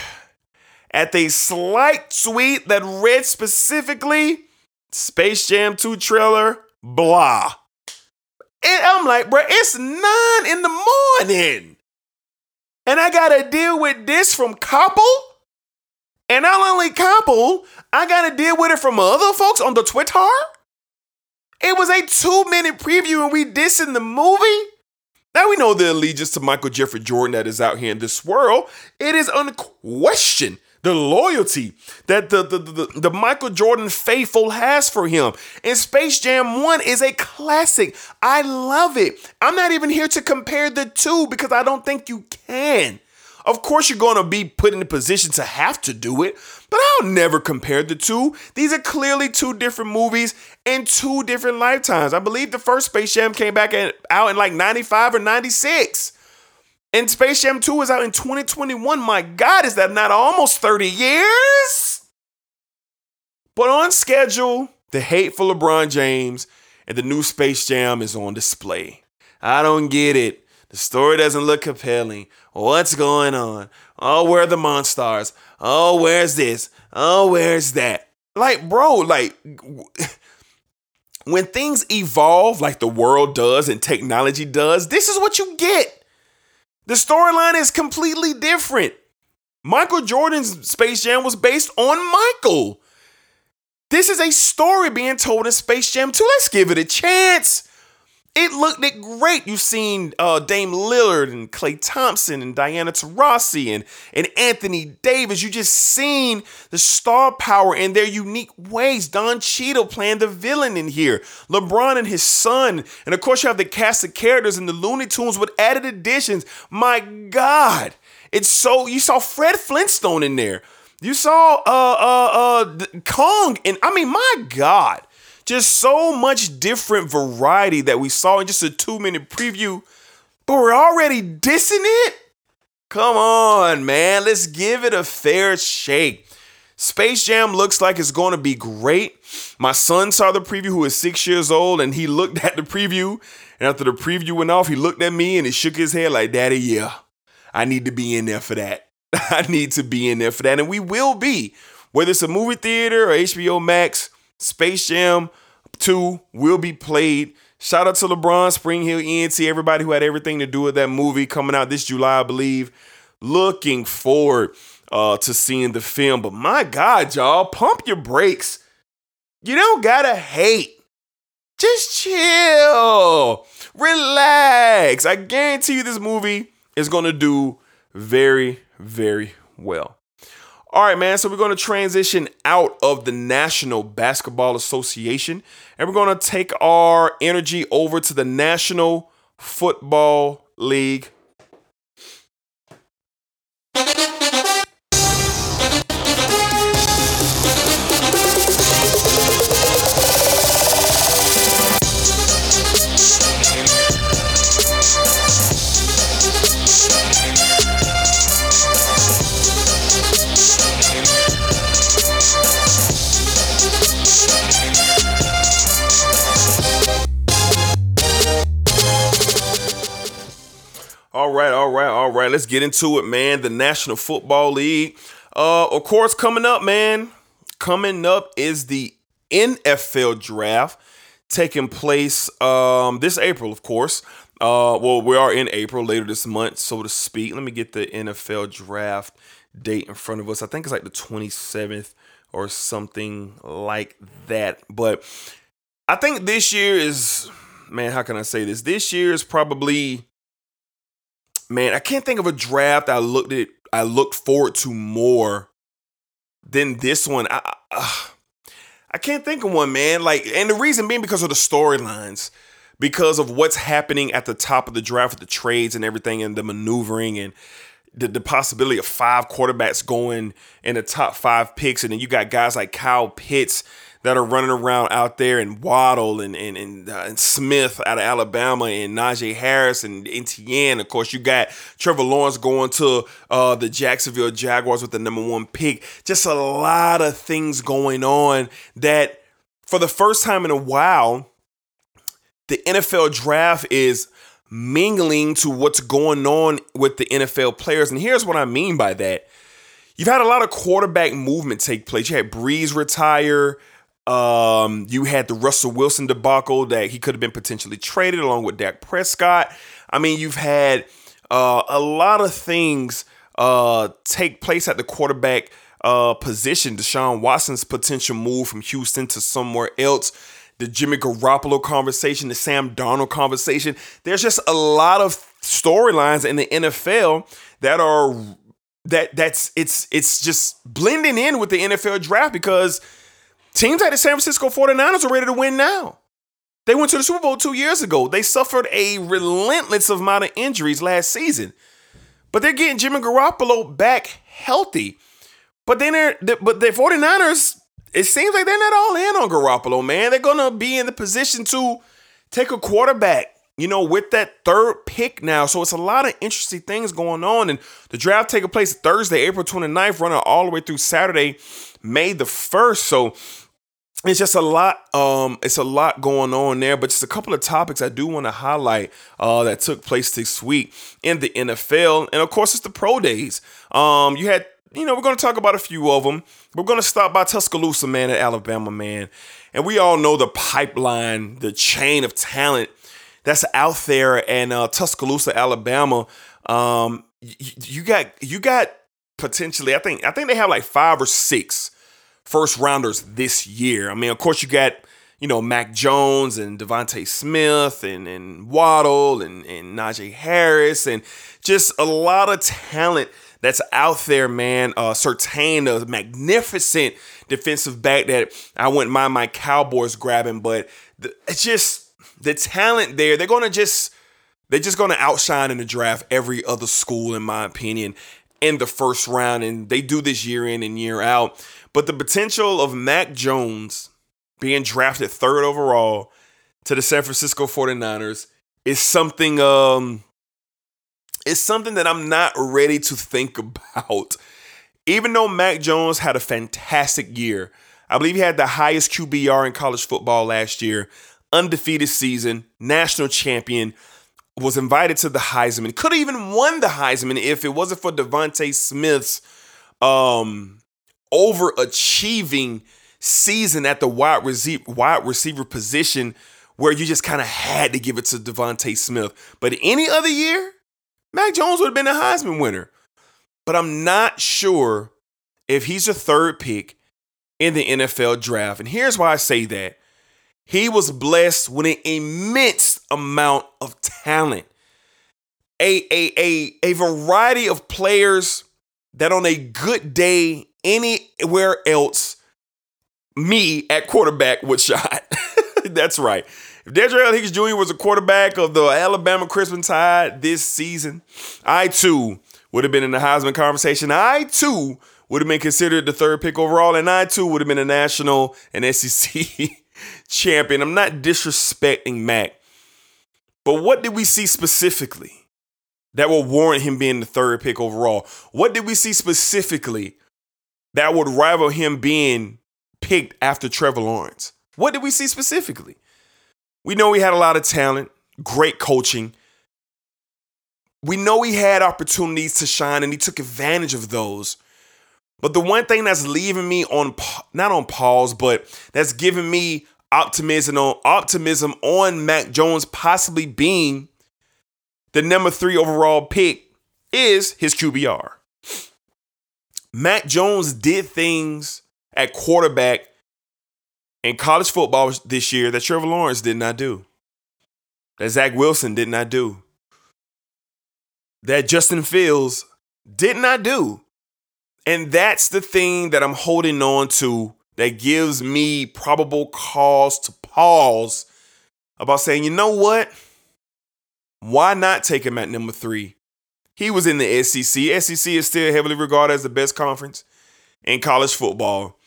at a slight tweet that read specifically Space Jam 2 trailer, blah. And I'm like, bro, it's nine in the morning. And I gotta deal with this from Couple. And not only Couple, I gotta deal with it from other folks on the Twitter. It was a two minute preview and we dissing the movie. Now we know the allegiance to Michael Jeffrey Jordan that is out here in this world. It is unquestioned the loyalty that the, the, the, the, Michael Jordan faithful has for him. And Space Jam 1 is a classic. I love it. I'm not even here to compare the two because I don't think you can. Of course, you're going to be put in a position to have to do it, but I'll never compare the two. These are clearly two different movies in two different lifetimes. I believe the first Space Jam came back at, out in like 95 or 96. And Space Jam 2 is out in 2021. My God, is that not almost 30 years? But on schedule, the hateful LeBron James and the new Space Jam is on display. I don't get it. The story doesn't look compelling. What's going on? Oh, where are the Monstars? Oh, where's this? Oh, where's that? Like, bro, like when things evolve like the world does and technology does, this is what you get. The storyline is completely different. Michael Jordan's Space Jam was based on Michael. This is a story being told in Space Jam 2. Let's give it a chance. It looked it great. You've seen uh, Dame Lillard and Klay Thompson and Diana Taurasi and, and Anthony Davis. You just seen the star power in their unique ways. Don Cheadle playing the villain in here. LeBron and his son. And of course, you have the cast of characters in the Looney Tunes with added additions. My God. It's so you saw Fred Flintstone in there. You saw uh uh uh Kong and I mean my God. Just so much different variety that we saw in just a two minute preview, but we're already dissing it? Come on, man. Let's give it a fair shake. Space Jam looks like it's going to be great. My son saw the preview, who is six years old, and he looked at the preview. And after the preview went off, he looked at me and he shook his head like, Daddy, yeah, I need to be in there for that. I need to be in there for that. And we will be. Whether it's a movie theater or HBO Max, Space Jam 2 will be played. Shout out to LeBron, Spring Hill, ENT, everybody who had everything to do with that movie coming out this July, I believe. Looking forward uh, to seeing the film. But my God, y'all, pump your brakes. You don't gotta hate. Just chill. Relax. I guarantee you this movie is gonna do very, very well. All right, man. So we're going to transition out of the National Basketball Association and we're going to take our energy over to the National Football League All right, all right, all right. Let's get into it, man. The National Football League. Uh, of course, coming up, man. Coming up is the NFL draft taking place um this April, of course. Uh, well, we are in April later this month, so to speak. Let me get the NFL draft date in front of us. I think it's like the 27th or something like that. But I think this year is, man, how can I say this? This year is probably, man, I can't think of a draft I looked at, I looked forward to more than this one. I, I, I can't think of one, man. Like, and the reason being because of the storylines because of what's happening at the top of the draft with the trades and everything and the maneuvering and the, the possibility of five quarterbacks going in the top five picks. And then you got guys like Kyle Pitts that are running around out there and Waddle and and and, uh, and Smith out of Alabama and Najee Harris and Etienne. Of course, you got Trevor Lawrence going to uh, the Jacksonville Jaguars with the number one pick. Just a lot of things going on that for the first time in a while, the NFL draft is mingling to what's going on with the NFL players. And here's what I mean by that. You've had a lot of quarterback movement take place. You had Brees retire. Um, you had the Russell Wilson debacle that he could have been potentially traded along with Dak Prescott. I mean, you've had uh, a lot of things uh, take place at the quarterback uh, position. Deshaun Watson's potential move from Houston to somewhere else the Jimmy Garoppolo conversation, the Sam Darnold conversation. There's just a lot of storylines in the NFL that are that that's it's it's just blending in with the NFL draft because teams like the San Francisco 49ers are ready to win now. They went to the Super Bowl 2 years ago. They suffered a relentless amount of injuries last season. But they're getting Jimmy Garoppolo back healthy. But then they're but the 49ers it seems like they're not all in on Garoppolo, man. They're gonna be in the position to take a quarterback, you know, with that third pick now. So it's a lot of interesting things going on. And the draft taking place Thursday, April 29th, running all the way through Saturday, May the 1st. So it's just a lot um it's a lot going on there but just a couple of topics i do want to highlight uh that took place this week in the nfl and of course it's the pro days um you had you know, we're going to talk about a few of them. We're going to stop by Tuscaloosa, man, at Alabama, man. And we all know the pipeline, the chain of talent that's out there. And uh, Tuscaloosa, Alabama, um, you, you got you got potentially. I think I think they have like five or six first rounders this year. I mean, of course, you got you know Mac Jones and DeVonta Smith and and Waddle and and Najee Harris and just a lot of talent that's out there, man. Uh, Surtain, a magnificent defensive back that I wouldn't mind my Cowboys grabbing, but the, it's just the talent there. They're gonna just they're just gonna outshine in the draft every other school, in my opinion, in the first round, and they do this year in and year out. But the potential of Mac Jones being drafted third overall to the San Francisco 49ers is something um it's something that I'm not ready to think about. Even though Mac Jones had a fantastic year, I believe he had the highest QBR in college football last year, undefeated season, national champion, was invited to the Heisman. Could have even won the Heisman if it wasn't for DeVonta Smith's um, overachieving season at the wide receiver, wide receiver position where you just kind of had to give it to DeVonta Smith. But any other year, Mac Jones would have been a Heisman winner. But I'm not sure if he's a third pick in the NFL draft. And here's why I say that. He was blessed with an immense amount of talent. A, a, a, a variety of players that on a good day anywhere else, me at quarterback would shot. That's right. If Dedrick Hicks Jr. was a quarterback of the Alabama Crimson Tide this season, I too would have been in the Heisman conversation. I too would have been considered the third pick overall, and I too would have been a national and SEC champion. I'm not disrespecting Mac, but what did we see specifically that will warrant him being the third pick overall? What did we see specifically that would rival him being picked after Trevor Lawrence? What did we see specifically? We know he had a lot of talent, great coaching. we know he had opportunities to shine and he took advantage of those. But the one thing that's leaving me on not on pause, but that's giving me optimism on optimism on Mac Jones possibly being the number three overall pick is his QBR. Mac Jones did things at quarterback in college football this year that Trevor Lawrence did not do, that Zach Wilson did not do, that Justin Fields did not do. And that's the thing that I'm holding on to that gives me probable cause to pause about saying, you know what? Why not take him at number three? He was in the SEC. SEC is still heavily regarded as the best conference in college football.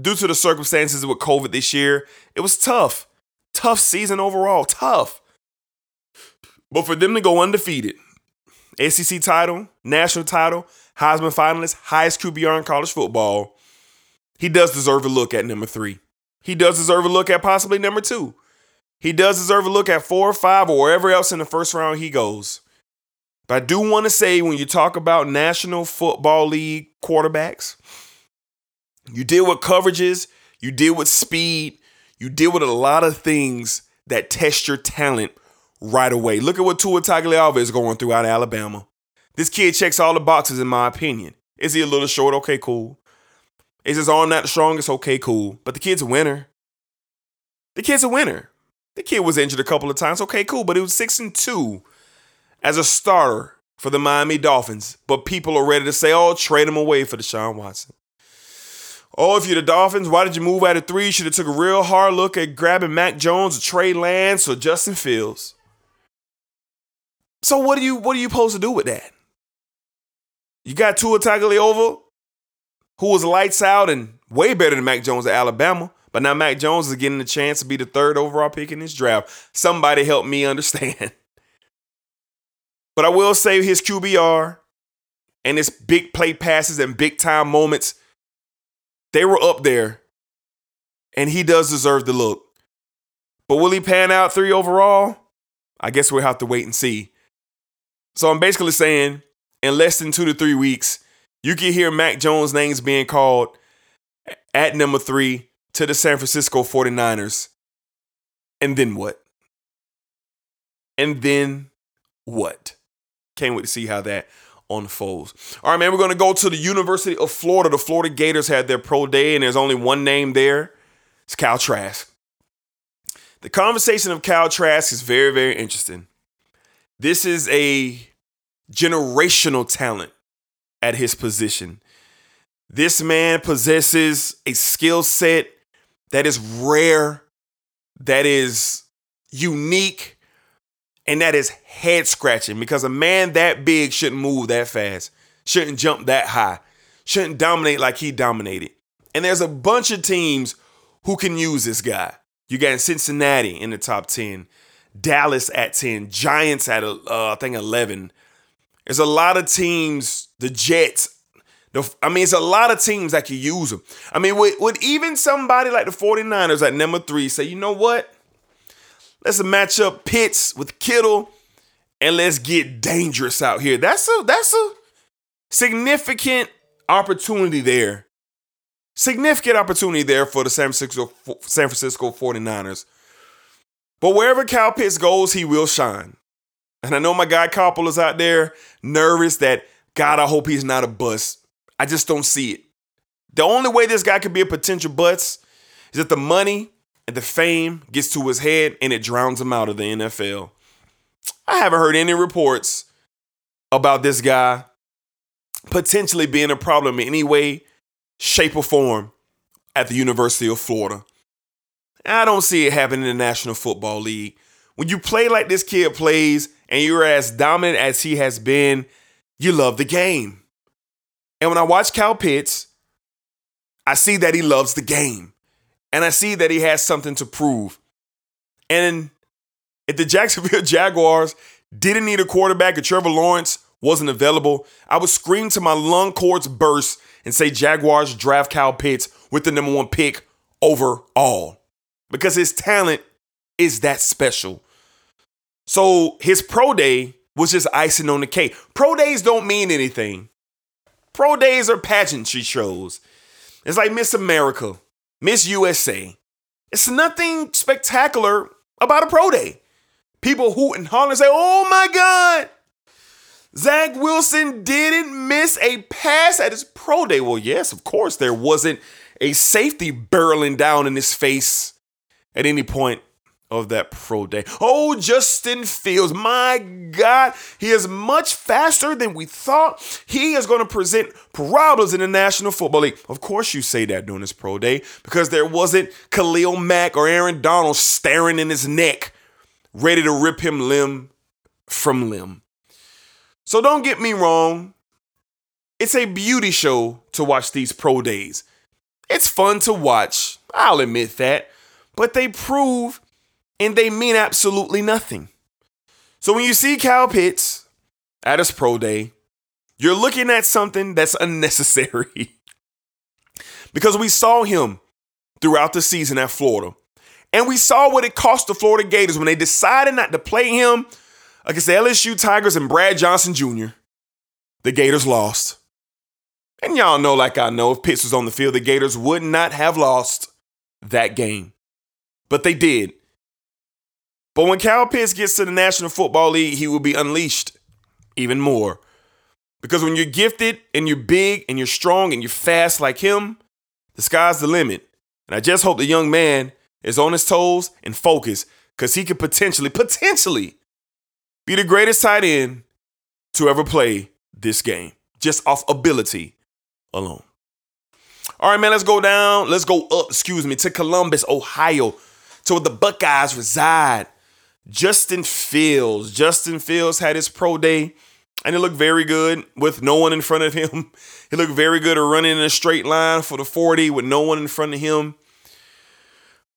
Due to the circumstances with COVID this year, it was tough. Tough season overall. Tough. But for them to go undefeated, SEC title, national title, Heisman finalist, highest QBR in college football, he does deserve a look at number three. He does deserve a look at possibly number two. He does deserve a look at four or five or wherever else in the first round he goes. But I do want to say when you talk about National Football League quarterbacks, you deal with coverages, you deal with speed, you deal with a lot of things that test your talent right away. Look at what Tua Tagovailoa is going through out of Alabama. This kid checks all the boxes, in my opinion. Is he a little short? Okay, cool. Is his arm not the strongest? Okay, cool. But the kid's a winner. The kid's a winner. The kid was injured a couple of times. Okay, cool. But he was six and two as a starter for the Miami Dolphins. But people are ready to say, "Oh, trade him away for Deshaun Watson." Oh, if you're the Dolphins, why did you move out of three? You should have took a real hard look at grabbing Mac Jones or Trey Lance or Justin Fields. So what are you what are you supposed to do with that? You got Tua Tagovailoa, who was lights out and way better than Mac Jones at Alabama. But now Mac Jones is getting the chance to be the third overall pick in this draft. Somebody help me understand. But I will say his QBR and his big play passes and big time moments, they were up there. And he does deserve the look. But will he pan out three overall? I guess we'll have to wait and see. So I'm basically saying in less than two to three weeks, you can hear Mac Jones' names being called at number three to the San Francisco 49ers. And then what? And then what? Can't wait to see how that unfolds. All right, man, we're going to go to the University of Florida. The Florida Gators had their pro day, and there's only one name there. It's Cal Trask. The conversation of Cal Trask is very, very interesting. This is a generational talent at his position. This man possesses a skill set that is rare, that is unique, and that is head scratching because a man that big shouldn't move that fast, shouldn't jump that high, shouldn't dominate like he dominated. And there's a bunch of teams who can use this guy. You got Cincinnati in the top 10, Dallas at 10, Giants at uh, I think 11, there's a lot of teams, the Jets. The, I mean, it's a lot of teams that can use them. I mean, would, would even somebody like the 49ers at number three say, you know what? Let's match up Pitts with Kittle and let's get dangerous out here. That's a that's a significant opportunity there. Significant opportunity there for the San Francisco San Francisco 49ers. But wherever Kyle Pitts goes, he will shine. And I know my guy Koppel is out there nervous that, God, I hope he's not a bust. I just don't see it. The only way this guy could be a potential bust is if the money the fame gets to his head and it drowns him out of the NFL. I haven't heard any reports about this guy potentially being a problem in any way, shape, or form at the University of Florida. I don't see it happening in the National Football League. When you play like this kid plays and you're as dominant as he has been, you love the game. And when I watch Kyle Pitts, I see that he loves the game. And I see that he has something to prove. And if the Jacksonville Jaguars didn't need a quarterback and Trevor Lawrence wasn't available, I would scream to my lung cords burst and say Jaguars draft Kyle Pitts with the number one pick overall because his talent is that special. So his pro day was just icing on the cake. Pro days don't mean anything. Pro days are pageantry shows. It's like Miss America, Miss USA. It's nothing spectacular about a pro day. People hoot and holler and say, oh my God, Zach Wilson didn't miss a pass at his pro day. Well, yes, of course, there wasn't a safety barreling down in his face at any point of that pro day. Oh, Justin Fields, my God, he is much faster than we thought. He is going to present parados in the National Football League. Of course, you say that during his pro day because there wasn't Khalil Mack or Aaron Donald staring in his neck, ready to rip him limb from limb. So don't get me wrong. It's a beauty show to watch these pro days. It's fun to watch, I'll admit that, but they prove and they mean absolutely nothing. So when you see Kyle Pitts at his pro day, you're looking at something that's unnecessary. because we saw him throughout the season at Florida. And we saw what it cost the Florida Gators when they decided not to play him against the LSU Tigers and Brad Johnson Jr. The Gators lost. And y'all know, like I know, if Pitts was on the field, the Gators would not have lost that game. But they did. But when Kyle Pitts gets to the National Football League, he will be unleashed even more. Because when you're gifted and you're big and you're strong and you're fast like him, the sky's the limit. And I just hope the young man is on his toes and focused because he could potentially, potentially be the greatest tight end to ever play this game, just off ability alone. All right, man, let's go down. Let's go up, excuse me, to Columbus, Ohio, to where the Buckeyes reside. Justin Fields. Justin Fields had his pro day and it looked very good with no one in front of him. He looked very good at running in a straight line for the 40 with no one in front of him.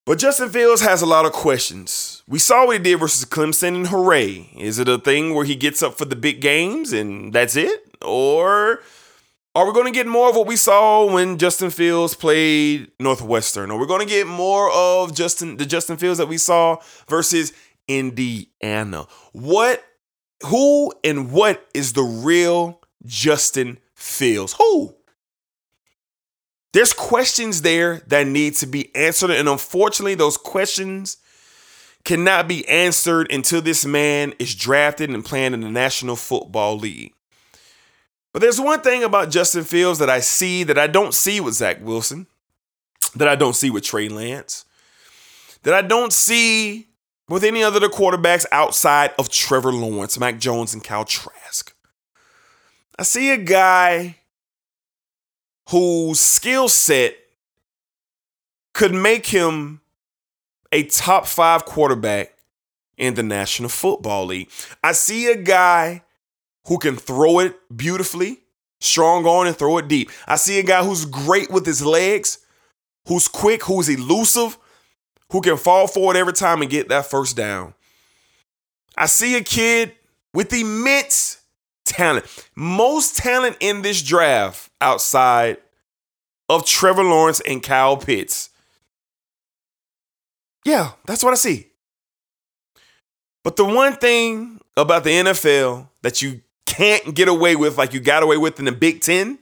But Justin Fields has a lot of questions. We saw what he did versus Clemson, and hooray. Is it a thing where he gets up for the big games and that's it? Or are we going to get more of what we saw when Justin Fields played Northwestern? Are we're going to get more of Justin the Justin Fields that we saw versus Indiana? What who and what is the real Justin Fields? Who? There's questions there that need to be answered. And unfortunately, those questions cannot be answered until this man is drafted and playing in the National Football League. But there's one thing about Justin Fields that I see that I don't see with Zach Wilson, that I don't see with Trey Lance, that I don't see with any other the quarterbacks outside of Trevor Lawrence, Mac Jones, and Kyle Trask. I see a guy whose skill set could make him a top five quarterback in the National Football League. I see a guy who can throw it beautifully, strong on and throw it deep. I see a guy who's great with his legs, who's quick, who's elusive, who can fall forward every time and get that first down. I see a kid with immense talent. Most talent in this draft outside of Trevor Lawrence and Kyle Pitts. Yeah, that's what I see. But the one thing about the NFL that you can't get away with like you got away with in the Big Ten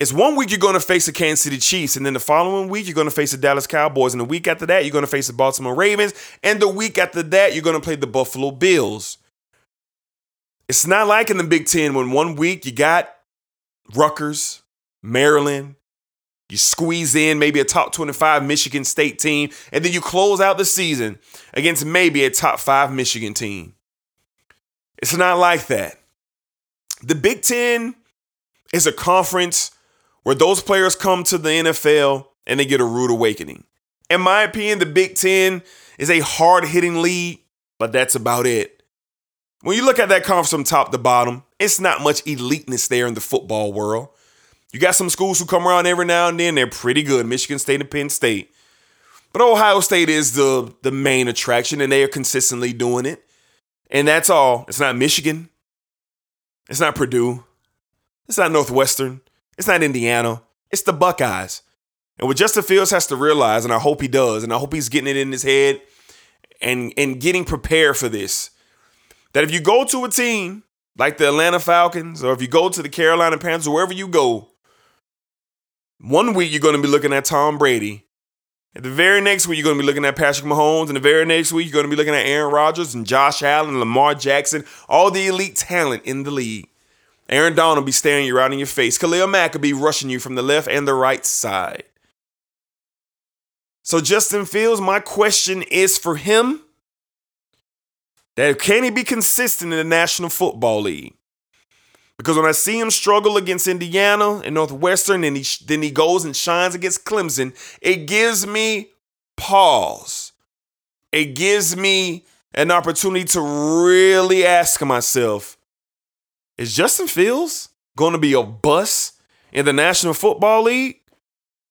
is one week you're going to face the Kansas City Chiefs, and then the following week you're going to face the Dallas Cowboys, and the week after that you're going to face the Baltimore Ravens, and the week after that you're going to play the Buffalo Bills. It's not like in the Big Ten when one week you got Rutgers, Maryland, you squeeze in maybe a top 25 Michigan State team, and then you close out the season against maybe a top five Michigan team. It's not like that. The Big Ten is a conference where those players come to the NFL and they get a rude awakening. In my opinion, the Big Ten is a hard hitting league, but that's about it. When you look at that conference from top to bottom, it's not much eliteness there in the football world. You got some schools who come around every now and then, they're pretty good Michigan State and Penn State. But Ohio State is the, the main attraction, and they are consistently doing it. And that's all. It's not Michigan. It's not Purdue. It's not Northwestern. It's not Indiana. It's the Buckeyes. And what Justin Fields has to realize, and I hope he does, and I hope he's getting it in his head and, and getting prepared for this, that if you go to a team like the Atlanta Falcons or if you go to the Carolina Panthers, wherever you go, one week you're going to be looking at Tom Brady. And the very next week, you're going to be looking at Patrick Mahomes. And the very next week, you're going to be looking at Aaron Rodgers and Josh Allen, Lamar Jackson, all the elite talent in the league. Aaron Donald will be staring you right in your face. Khalil Mack will be rushing you from the left and the right side. So Justin Fields, my question is for him that can he be consistent in the National Football League? Because when I see him struggle against Indiana and Northwestern, and he then he goes and shines against Clemson, it gives me pause. It gives me an opportunity to really ask myself: Is Justin Fields going to be a bust in the National Football League?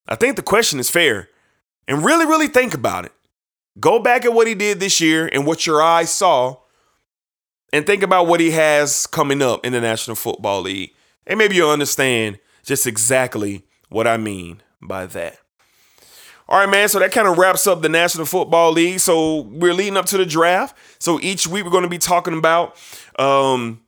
I think the question is fair, and really, really think about it. Go back at what he did this year and what your eyes saw and think about what he has coming up in the National Football League. And maybe you'll understand just exactly what I mean by that. All right, man. So that kind of wraps up the National Football League. So we're leading up to the draft. So each week we're going to be talking about um,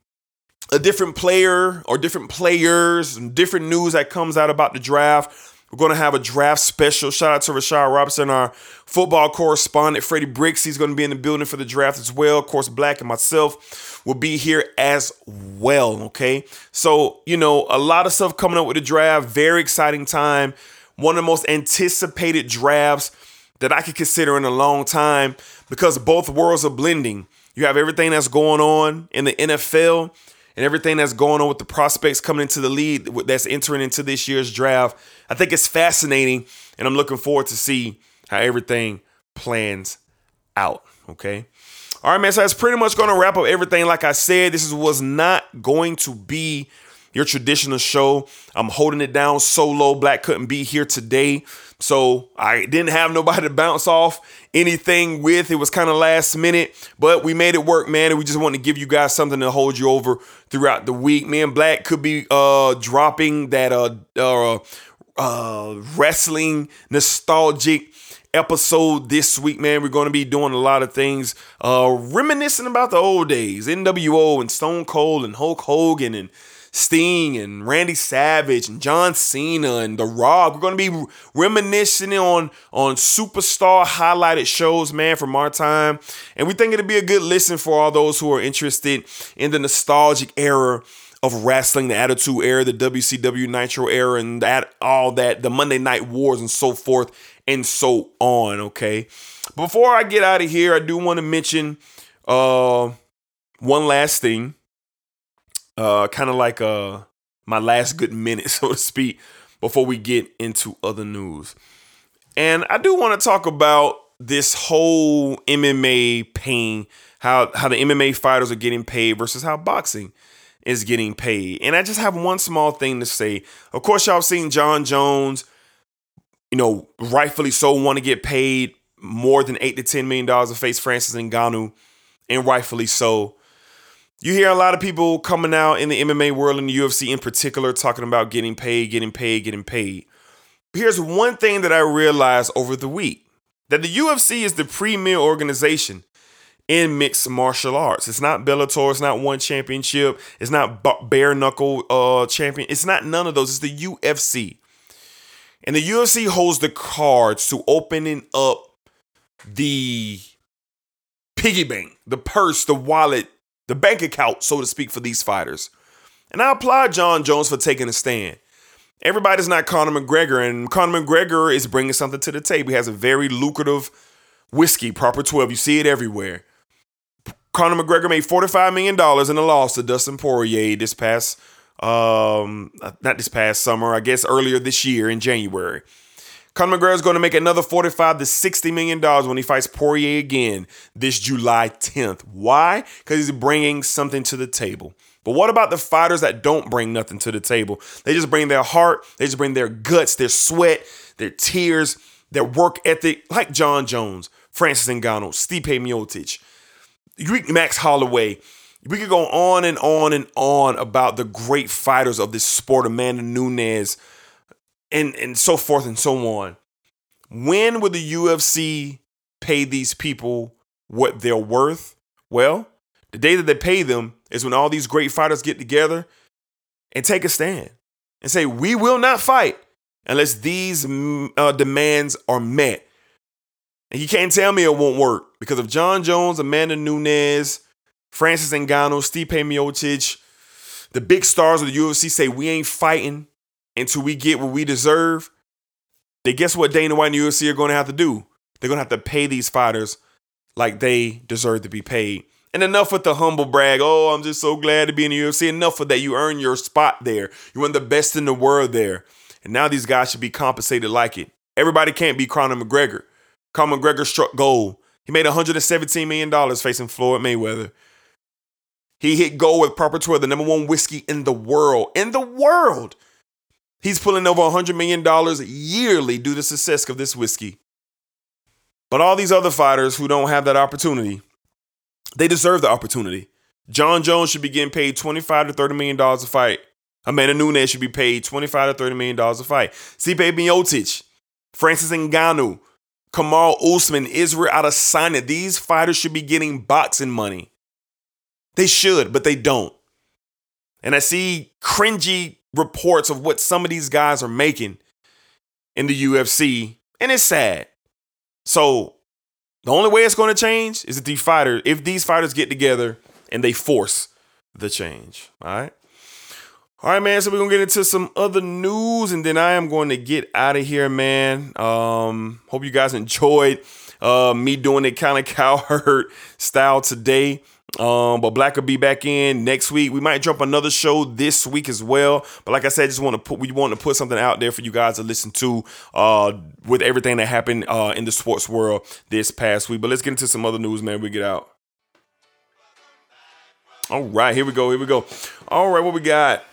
a different player or different players different news that comes out about the draft. We're going to have a draft special. Shout out to Rashad Robinson, our football correspondent. Freddie Bricks, he's going to be in the building for the draft as well. Of course, Black and myself will be here as well. Okay. So, you know, a lot of stuff coming up with the draft. Very exciting time. One of the most anticipated drafts that I could consider in a long time because both worlds are blending. You have everything that's going on in the NFL and everything that's going on with the prospects coming into the lead that's entering into this year's draft. I think it's fascinating, and I'm looking forward to see how everything plans out. Okay. All right, man. So that's pretty much going to wrap up everything. Like I said, this was not going to be your traditional show. I'm holding it down solo. Black couldn't be here today. So I didn't have nobody to bounce off anything with. It was kind of last minute, but we made it work, man. And we just want to give you guys something to hold you over throughout the week. Me and Black could be uh dropping that uh uh, uh wrestling nostalgic episode this week, man. We're going to be doing a lot of things, uh, reminiscing about the old days, NWO and Stone Cold and Hulk Hogan and Sting and Randy Savage and John Cena and The Rock. We're going to be reminiscing on on superstar highlighted shows, man, from our time. And we think it'll be a good listen for all those who are interested in the nostalgic era of wrestling, the Attitude Era, the WCW Nitro era, and that all that, the Monday Night Wars and so forth and so on. Okay. Before I get out of here, I do want to mention uh one last thing uh, kind of like uh, my last good minute, so to speak, before we get into other news. And I do want to talk about this whole MMA pain, how how the MMA fighters are getting paid versus how boxing is getting paid. And I just have one small thing to say. Of course, y'all seen Jon Jones, you know, rightfully so want to get paid more than eight to ten million dollars to face Francis Ngannou, and rightfully so. You hear a lot of people coming out in the MMA world and the UFC in particular talking about getting paid, getting paid, getting paid. Here's one thing that I realized over the week that the UFC is the premier organization in mixed martial arts. It's not Bellator, it's not one championship, it's not bare knuckle uh, champion, it's not none of those. It's the UFC. And the UFC holds the cards to opening up the piggy bank, the purse, the wallet the bank account, so to speak, for these fighters. And I applaud Jon Jones for taking a stand. Everybody's not Conor McGregor, and Conor McGregor is bringing something to the table. He has a very lucrative whiskey, Proper 12. You see it everywhere. Conor McGregor made $45 million in a loss to Dustin Poirier this past, um, not this past summer, I guess earlier this year in January. Conor McGregor is going to make another 45 to 60 million dollars when he fights Poirier again this July 10th. Why? Because he's bringing something to the table. But what about the fighters that don't bring nothing to the table? They just bring their heart, they just bring their guts, their sweat, their tears, their work ethic, like Jon Jones, Francis Ngannou, Stipe Miocic, Max Holloway. We could go on and on and on about the great fighters of this sport, Amanda Nunes, and and so forth and so on. When will the UFC pay these people what they're worth? Well, The day that they pay them is when all these great fighters get together and take a stand and say, we will not fight unless these mm, uh, demands are met. And you can't tell me it won't work because if Jon Jones, Amanda Nunes, Francis Ngannou, Stipe Miocic, the big stars of the UFC say we ain't fighting until we get what we deserve, then guess what Dana White and UFC are going to have to do? They're going to have to pay these fighters like they deserve to be paid. And enough with the humble brag. Oh, I'm just so glad to be in the UFC. Enough of that. You earned your spot there. You're one of the best in the world there. And now these guys should be compensated like it. Everybody can't be Conor McGregor. Conor McGregor struck gold. He made $117 million facing Floyd Mayweather. He hit gold with Proper 12, the number one whiskey in the world. In the world. He's pulling over $100 million yearly due to the success of this whiskey. But all these other fighters who don't have that opportunity, they deserve the opportunity. Jon Jones should be getting paid 25 to 30 million dollars a fight. Amanda Nunes should be paid 25 to 30 million dollars a fight. Stipe Miocic, Francis Ngannou, Kamaru Usman, Israel Adesanya. These fighters should be getting boxing money. They should, but they don't. And I see cringy reports of what some of these guys are making in the UFC, and it's sad. So the only way it's going to change is if these fighters, if these fighters get together and they force the change. All right. All right, man. So we're gonna get into some other news, and then I am going to get out of here, man. Um, hope you guys enjoyed uh, me doing it kind of cowherd style today. Um, but Black will be back in next week. We might drop another show this week as well. But like I said, just want to put we want to put something out there for you guys to listen to uh, with everything that happened uh, in the sports world this past week. But let's get into some other news, man. We get out. All right, here we go. Here we go. All right, what we got?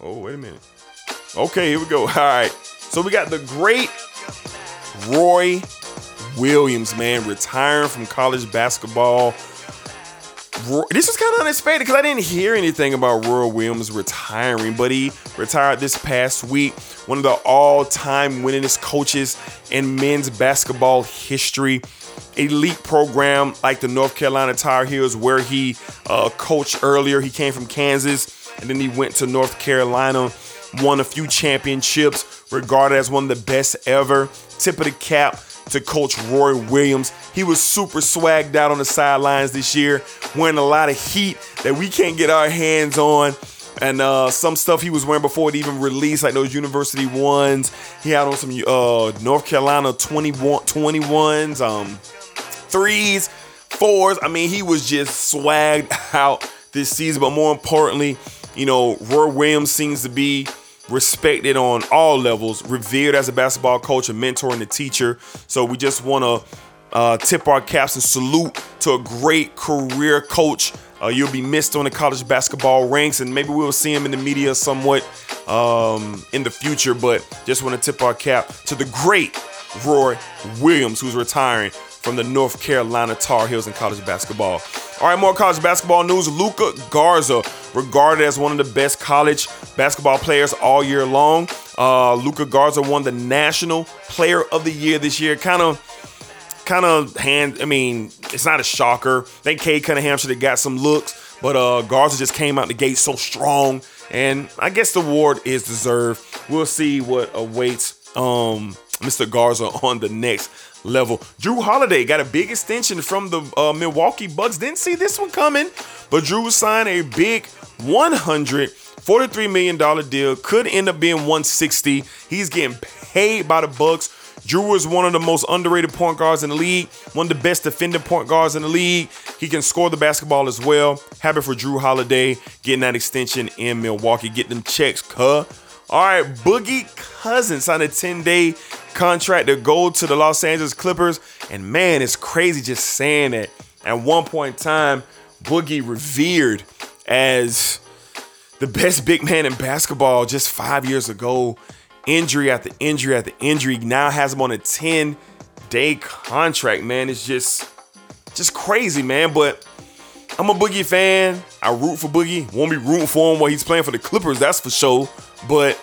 Oh, wait a minute. Okay, here we go. All right. So we got the great Roy Williams, man, retiring from college basketball. This was kind of unexpected because I didn't hear anything about Roy Williams retiring, but he retired this past week. One of the all time winningest coaches in men's basketball history. Elite program like the North Carolina Tar Heels, where he uh, coached earlier. He came from Kansas and then he went to North Carolina, won a few championships, regarded as one of the best ever. Tip of the cap to Coach Roy Williams. He was super swagged out on the sidelines this year, wearing a lot of heat that we can't get our hands on. And uh, some stuff he was wearing before it even released, like those university ones. He had on some uh, North Carolina 21, 21s, um, threes, fours. I mean, he was just swagged out this season. But more importantly, you know, Roy Williams seems to be respected on all levels, revered as a basketball coach, a mentor, and a teacher. So we just want to uh, tip our caps and salute to a great career coach. Uh, you'll be missed on the college basketball ranks, and maybe we'll see him in the media somewhat um, in the future. But just want to tip our cap to the great Roy Williams, who's retiring from the North Carolina Tar Heels in college basketball. All right, more college basketball news. Luka Garza, regarded as one of the best college basketball players all year long. Uh, Luka Garza won the National Player of the Year this year. Kind of kind of hand. I mean, it's not a shocker. I think Cade Cunningham should have got some looks, but uh, Garza just came out the gate so strong, and I guess the award is deserved. We'll see what awaits um, Mr. Garza on the next level. Jrue Holiday got a big extension from the uh, Milwaukee Bucks. Didn't see this one coming, but Jrue signed a big 143 million dollar deal. Could end up being 160. He's getting paid by the Bucks. Jrue is one of the most underrated point guards in the league, one of the best defending point guards in the league. He can score the basketball as well. Happy for Jrue Holiday getting that extension in Milwaukee. Get them checks, cuh. All right, Boogie Cousins signed a 10 day contract to go to the Los Angeles Clippers. And man, it's crazy just saying that. At one point in time, Boogie revered as the best big man in basketball just five years ago. Injury after injury after injury. Now has him on a 10 day contract, man. It's just, just crazy, man. But I'm a Boogie fan. I root for Boogie. Won't be rooting for him while he's playing for the Clippers, that's for sure. But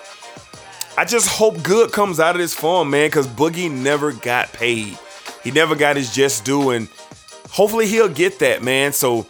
I just hope good comes out of this for him, man, because Boogie never got paid. He never got his just due. And hopefully he'll get that, man. So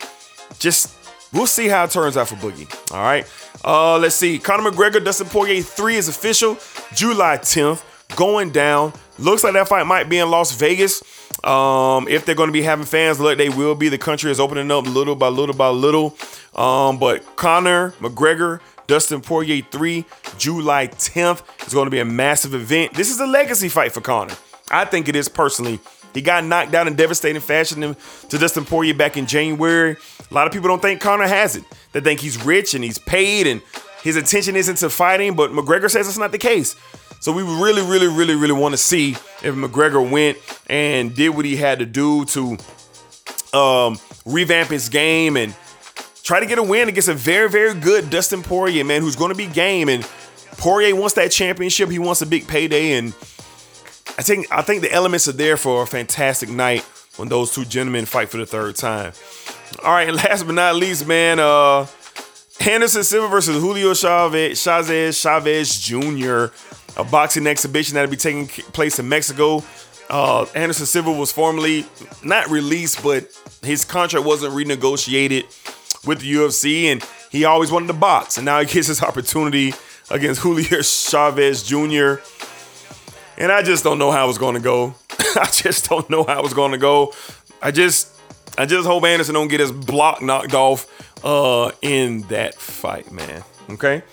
just we'll see how it turns out for Boogie. All right. Uh, let's see. Conor McGregor, Dustin Poirier 3 is official. July 10th, going down. Looks like that fight might be in Las Vegas. Um, if they're going to be having fans, look, they will be. The country is opening up little by little by little. Um, but Conor McGregor, Dustin Poirier 3, July 10th is going to be a massive event. This is a legacy fight for Conor. I think it is personally. He got knocked down in devastating fashion to Dustin Poirier back in January. A lot of people don't think Conor has it. They think he's rich and he's paid and his attention isn't to fighting, but McGregor says it's not the case. So we really, really, really, really want to see if McGregor went and did what he had to do to um, revamp his game and try to get a win against a very, very good Dustin Poirier, man, who's going to be game. And Poirier wants that championship. He wants a big payday. And I think I think the elements are there for a fantastic night when those two gentlemen fight for the third time. All right, last but not least, man, uh, Anderson Silva versus Julio Chavez, Chavez, Chavez Jr a boxing exhibition that'll be taking place in Mexico. Uh, Anderson Silva was formally not released, but his contract wasn't renegotiated with the UFC, and he always wanted to box. And now he gets his opportunity against Julio Chavez Jr. And I just don't know how it's going to go. I just don't know how it's going to go. I just, I just hope Anderson don't get his block knocked off uh, in that fight, man. Okay.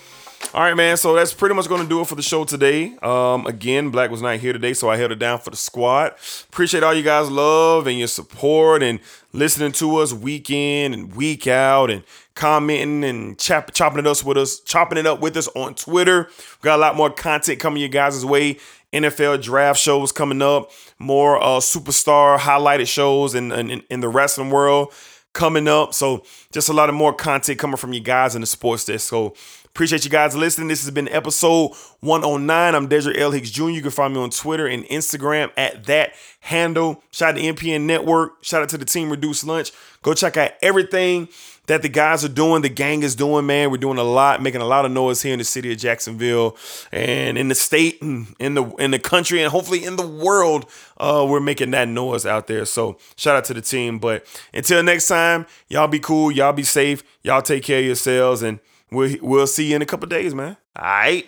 All right, man. So that's pretty much going to do it for the show today. Um, again, Black was not here today, so I held it down for the squad. Appreciate all you guys' love and your support and listening to us week in and week out and commenting and chop, chopping it up with us, chopping it up with us on Twitter. We got a lot more content coming your guys' way. NFL draft shows coming up, more uh, superstar highlighted shows in, in in the wrestling world coming up. So just a lot of more content coming from you guys in the sports desk. So Appreciate you guys listening. This has been episode 109. I'm Desert L. Hicks Jr. You can find me on Twitter and Instagram at that handle. Shout out to NPN Network. Shout out to the team Reduce Lunch. Go check out everything that the guys are doing, the gang is doing, man. We're doing a lot, making a lot of noise here in the city of Jacksonville and in the state and in the in the country and hopefully in the world. Uh, we're making that noise out there. So shout out to the team. But until next time, y'all be cool, y'all be safe, y'all take care of yourselves and We'll, we'll see you in a couple days, man. All right.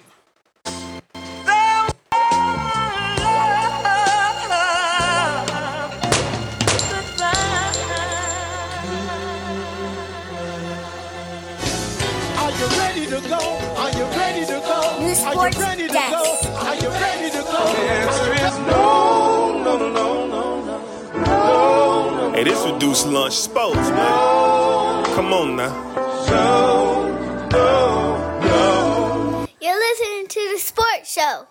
Are you ready to go? Are you ready to go? New sports Are you ready to desk. go? Are you ready to go? There is no, no, no, no, no, no, no, Hey, this reduced lunch sports, man. Come on now no, no. You're listening to the sports show.